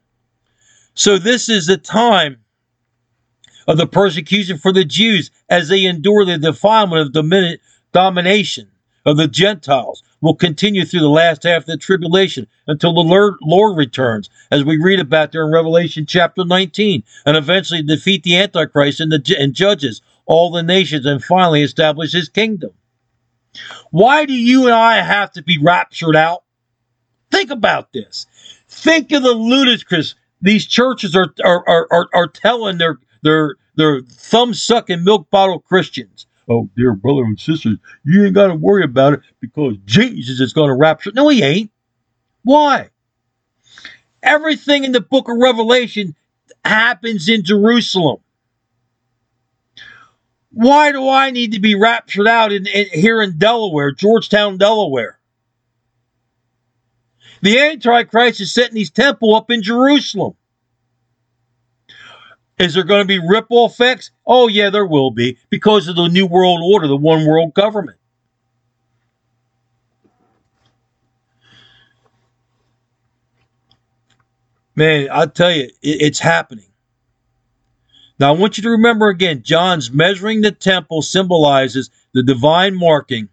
So, this is the time of the persecution for the Jews as they endure the defilement of domination of the Gentiles will continue through the last half of the tribulation until the Lord returns, as we read about there in Revelation chapter 19, and eventually defeat the Antichrist and, the, and judges all the nations and finally establish his kingdom. Why do you and I have to be raptured out? Think about this. Think of the ludicrous these churches are are, are, are, telling their their their thumb sucking milk bottle Christians oh, dear brother and sisters, you ain't got to worry about it because Jesus is going to rapture. No, he ain't. Why? Everything in the book of Revelation happens in Jerusalem. Why do I need to be raptured out in, in, here in Delaware, Georgetown, Delaware? The Antichrist is setting his temple up in Jerusalem. Is there going to be ripple effects? Oh, yeah, there will be because of the New World Order, the one world government. Man, I tell you, it's happening. Now, I want you to remember again John's measuring the temple symbolizes the divine marking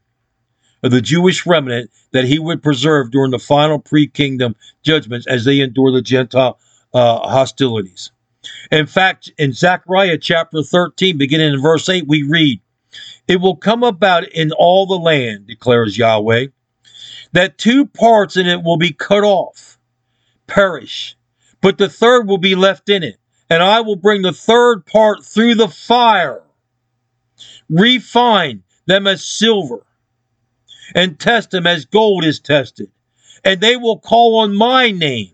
of the Jewish remnant that he would preserve during the final pre kingdom judgments as they endure the Gentile uh, hostilities. In fact, in Zechariah chapter 13, beginning in verse 8, we read, It will come about in all the land, declares Yahweh, that two parts in it will be cut off, perish, but the third will be left in it. And I will bring the third part through the fire, refine them as silver, and test them as gold is tested. And they will call on my name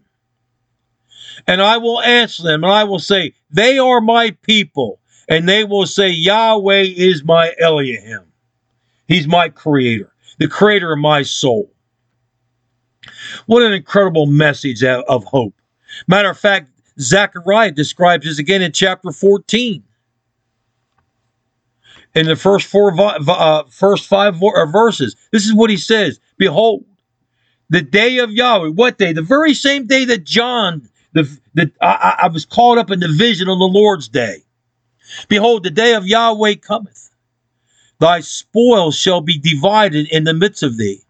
and I will answer them, and I will say, They are my people. And they will say, Yahweh is my Elohim. He's my creator, the creator of my soul. What an incredible message of hope. Matter of fact, Zechariah describes this again in chapter 14. In the first four, uh, first five uh, verses, this is what he says: Behold, the day of Yahweh. What day? The very same day that John the, the, I, I was caught up in the vision on the Lord's day. Behold, the day of Yahweh cometh. Thy spoil shall be divided in the midst of thee,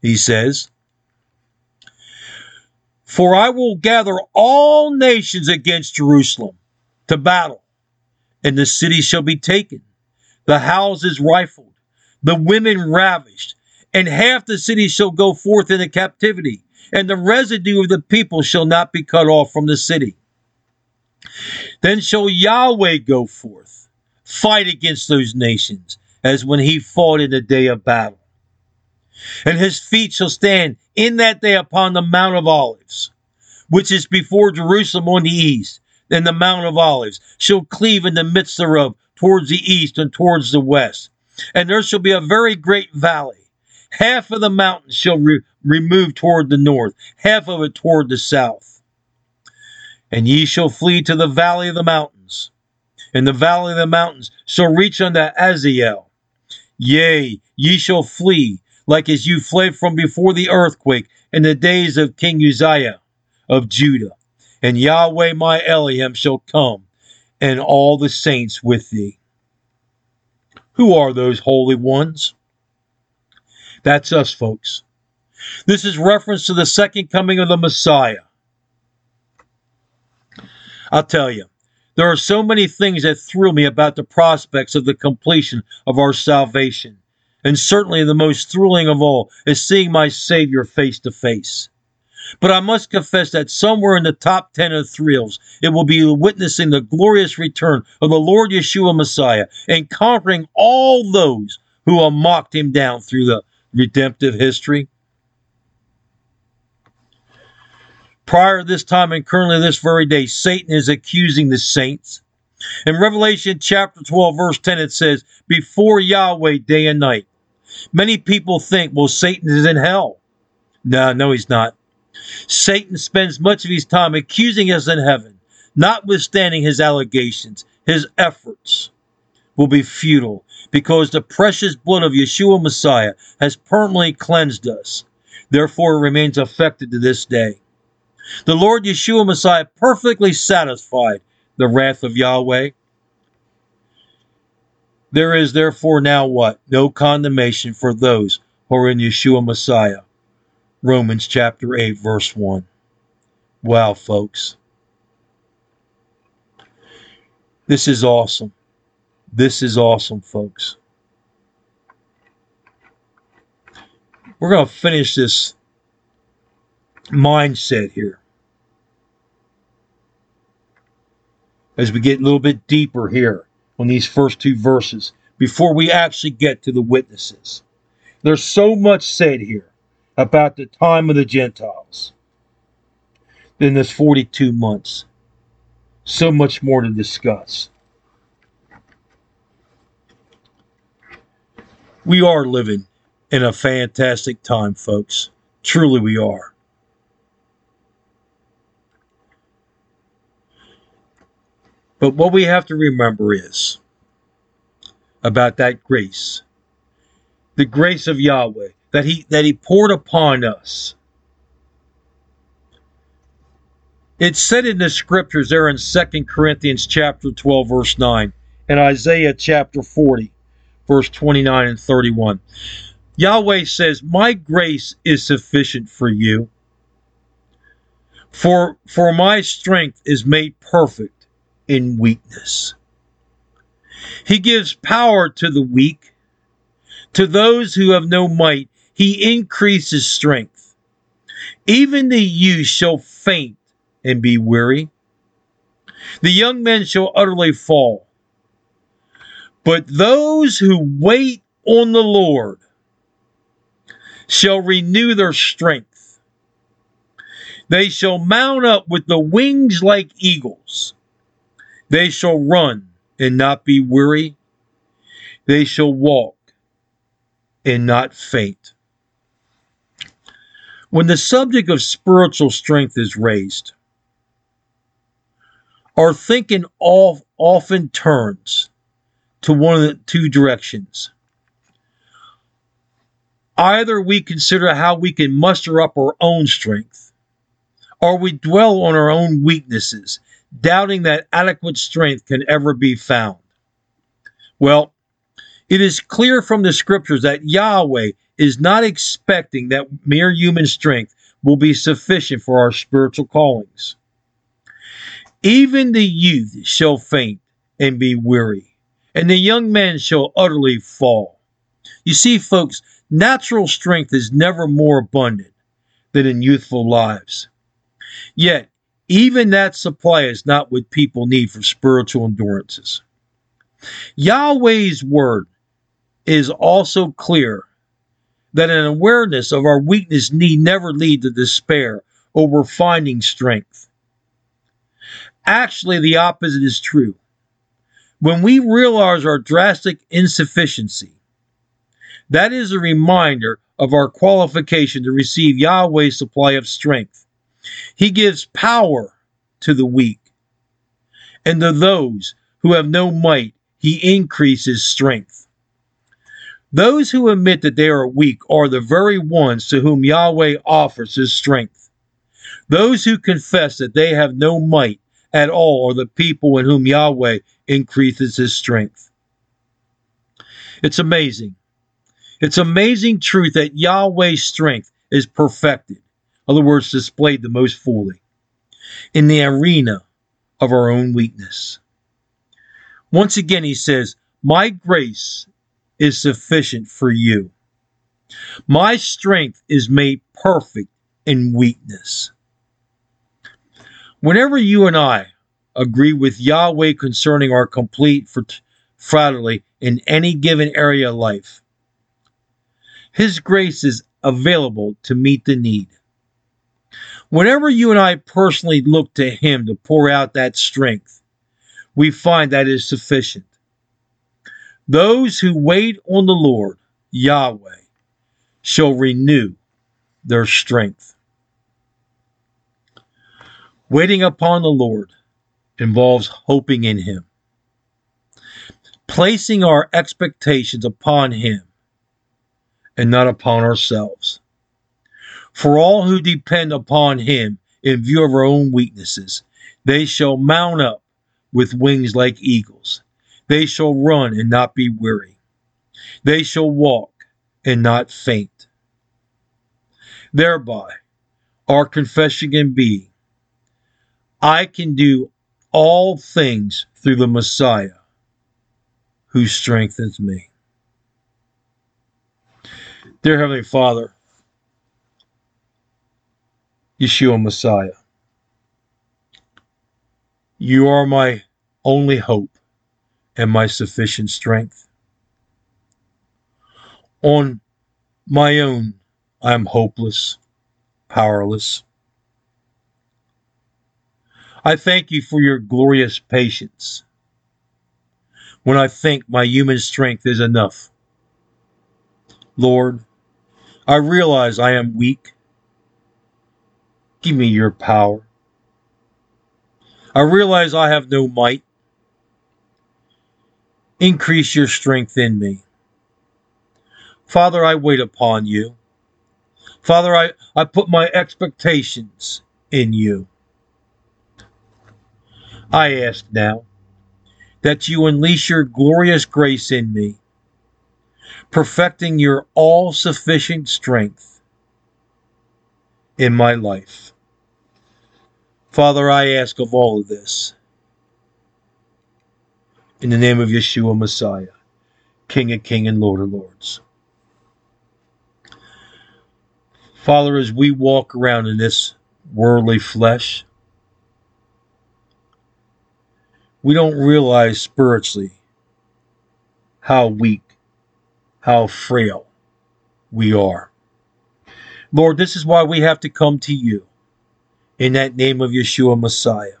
he says. For I will gather all nations against Jerusalem to battle, and the city shall be taken, the houses rifled, the women ravished, and half the city shall go forth into captivity, and the residue of the people shall not be cut off from the city. Then shall Yahweh go forth, fight against those nations, as when he fought in the day of battle. And his feet shall stand in that day upon the Mount of Olives, which is before Jerusalem on the east, and the Mount of Olives shall cleave in the midst thereof towards the east and towards the west. And there shall be a very great valley Half of the mountain shall re- remove toward the north, half of it toward the south. And ye shall flee to the valley of the mountains. And the valley of the mountains shall reach unto Azael. Yea, ye shall flee, like as you fled from before the earthquake in the days of King Uzziah of Judah. And Yahweh my Elohim shall come, and all the saints with thee. Who are those holy ones? That's us, folks. This is reference to the second coming of the Messiah. I'll tell you, There are so many things that thrill me about the prospects of the completion of our salvation. And certainly the most thrilling of all is seeing my Savior face to face. But I must confess that somewhere in the top 10 of thrills, it will be witnessing the glorious return of the Lord Yeshua Messiah and conquering all those who have mocked him down through the redemptive history. Prior to this time and currently this very day, Satan is accusing the saints. In Revelation chapter 12, verse 10, it says, Before Yahweh day and night. Many people think, well, Satan is in hell. No, no, he's not. Satan spends much of his time accusing us in heaven, notwithstanding his allegations. His efforts will be futile because the precious blood of Yeshua Messiah has permanently cleansed us. Therefore, it remains effective to this day. The Lord Yeshua Messiah perfectly satisfied the wrath of Yahweh. There is therefore now what? No condemnation for those who are in Yeshua Messiah. Romans chapter 8, verse 1. Wow, folks. This is awesome. This is awesome, folks. We're going to finish this mindset here. As we get a little bit deeper here on these first two verses before we actually get to the witnesses. There's so much said here about the time of the Gentiles in this 42 months. So much more to discuss. We are living in a fantastic time, folks. Truly, we are. But what we have to remember is about that grace the grace of Yahweh that he that he poured upon us. It's said in the scriptures there in Second Corinthians chapter 12 verse 9 and Isaiah chapter 40 verse 29 and 31. Yahweh says, "My grace is sufficient for you, for for my strength is made perfect in weakness." He gives power to the weak. To those who have no might, he increases strength. Even the youth shall faint and be weary. The young men shall utterly fall. But those who wait on the Lord shall renew their strength. They shall mount up with the wings like eagles. They shall run and not be weary. They shall walk and not faint. When the subject of spiritual strength is raised, our thinking often turns to one of the two directions. Either we consider how we can muster up our own strength, or we dwell on our own weaknesses, doubting that adequate strength can ever be found. Well, it is clear from the scriptures that Yahweh is not expecting that mere human strength will be sufficient for our spiritual callings. Even the youth shall faint and be weary, and the young men shall utterly fall. You see, folks, natural strength is never more abundant than in youthful lives. Yet, even that supply is not what people need for spiritual endurances. Yahweh's word is also clear that an awareness of our weakness need never lead to despair over finding strength. Actually, the opposite is true. When we realize our drastic insufficiency, that is a reminder of our qualification to receive Yahweh's supply of strength. He gives power to the weak, and to those who have no might, he increases strength. Those who admit that they are weak are the very ones to whom Yahweh offers his strength. Those who confess that they have no might at all are the people in whom Yahweh increases his strength. It's amazing. It's amazing truth that Yahweh's strength is perfected. Other words, displayed the most fully in the arena of our own weakness. Once again, he says, My grace is sufficient for you. My strength is made perfect in weakness. Whenever you and I agree with Yahweh concerning our complete frailty in any given area of life, His grace is available to meet the need. Whenever you and I personally look to Him to pour out that strength, we find that is sufficient. Those who wait on the Lord, Yahweh, shall renew their strength. Waiting upon the Lord involves hoping in Him, placing our expectations upon Him and not upon ourselves. For all who depend upon Him in view of our own weaknesses, they shall mount up with wings like eagles. They shall run and not be weary. They shall walk and not faint. Thereby, our confession can be I can do all things through the Messiah who strengthens me. Dear Heavenly Father, Yeshua Messiah, you are my only hope and my sufficient strength. On my own, I am hopeless, powerless. I thank you for your glorious patience when I think my human strength is enough. Lord, I realize I am weak. Give me your power. I realize I have no might. Increase your strength in me. Father, I wait upon you. Father, I, I put my expectations in you. I ask now that you unleash your glorious grace in me, perfecting your all sufficient strength in my life. Father, I ask of all of this in the name of Yeshua Messiah, King of Kings and Lord of Lords. Father, as we walk around in this worldly flesh, we don't realize spiritually how weak, how frail we are. Lord, this is why we have to come to you in that name of Yeshua Messiah,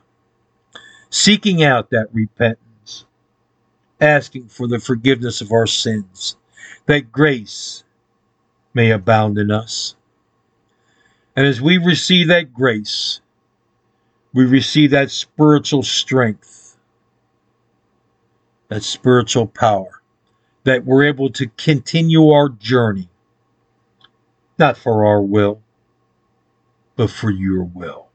seeking out that repentance, asking for the forgiveness of our sins, that grace may abound in us. And as we receive that grace, we receive that spiritual strength, that spiritual power, that we're able to continue our journey, not for our will, but for your will.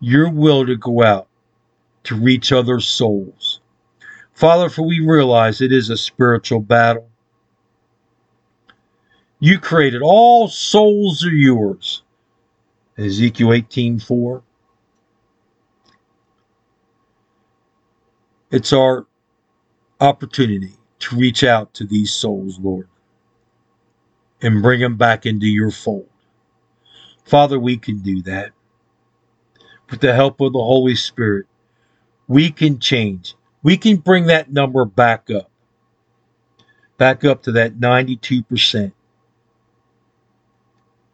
Your will to go out to reach other souls. Father, for we realize it is a spiritual battle. You created all souls are yours. Ezekiel 18:4. It's our opportunity to reach out to these souls, Lord, and bring them back into your fold. Father, we can do that. With the help of the Holy Spirit, we can change. We can bring that number back up. Back up to that 92%.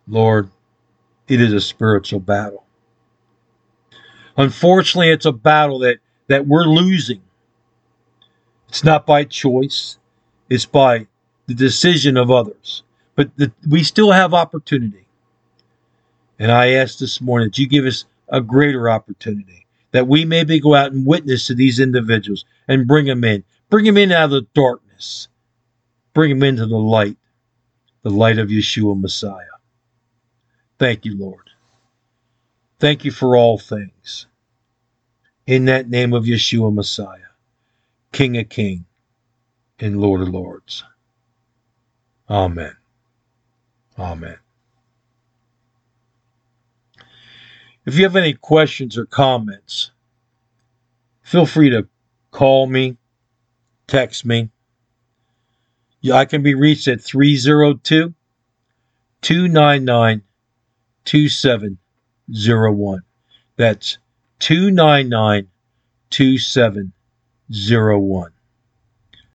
Lord, it is a spiritual battle. Unfortunately, it's a battle that, that we're losing. It's not by choice, it's by the decision of others. But the, we still have opportunity. And I ask this morning that you give us a greater opportunity, that we maybe go out and witness to these individuals and bring them in. Bring them in out of the darkness. Bring them into the light, the light of Yeshua Messiah. Thank you, Lord. Thank you for all things. In that name of Yeshua Messiah, King of Kings and Lord of Lords. Amen. Amen. If you have any questions or comments, feel free to call me, text me. Yeah, I can be reached at 302 299 2701. That's 299 2701 zero one.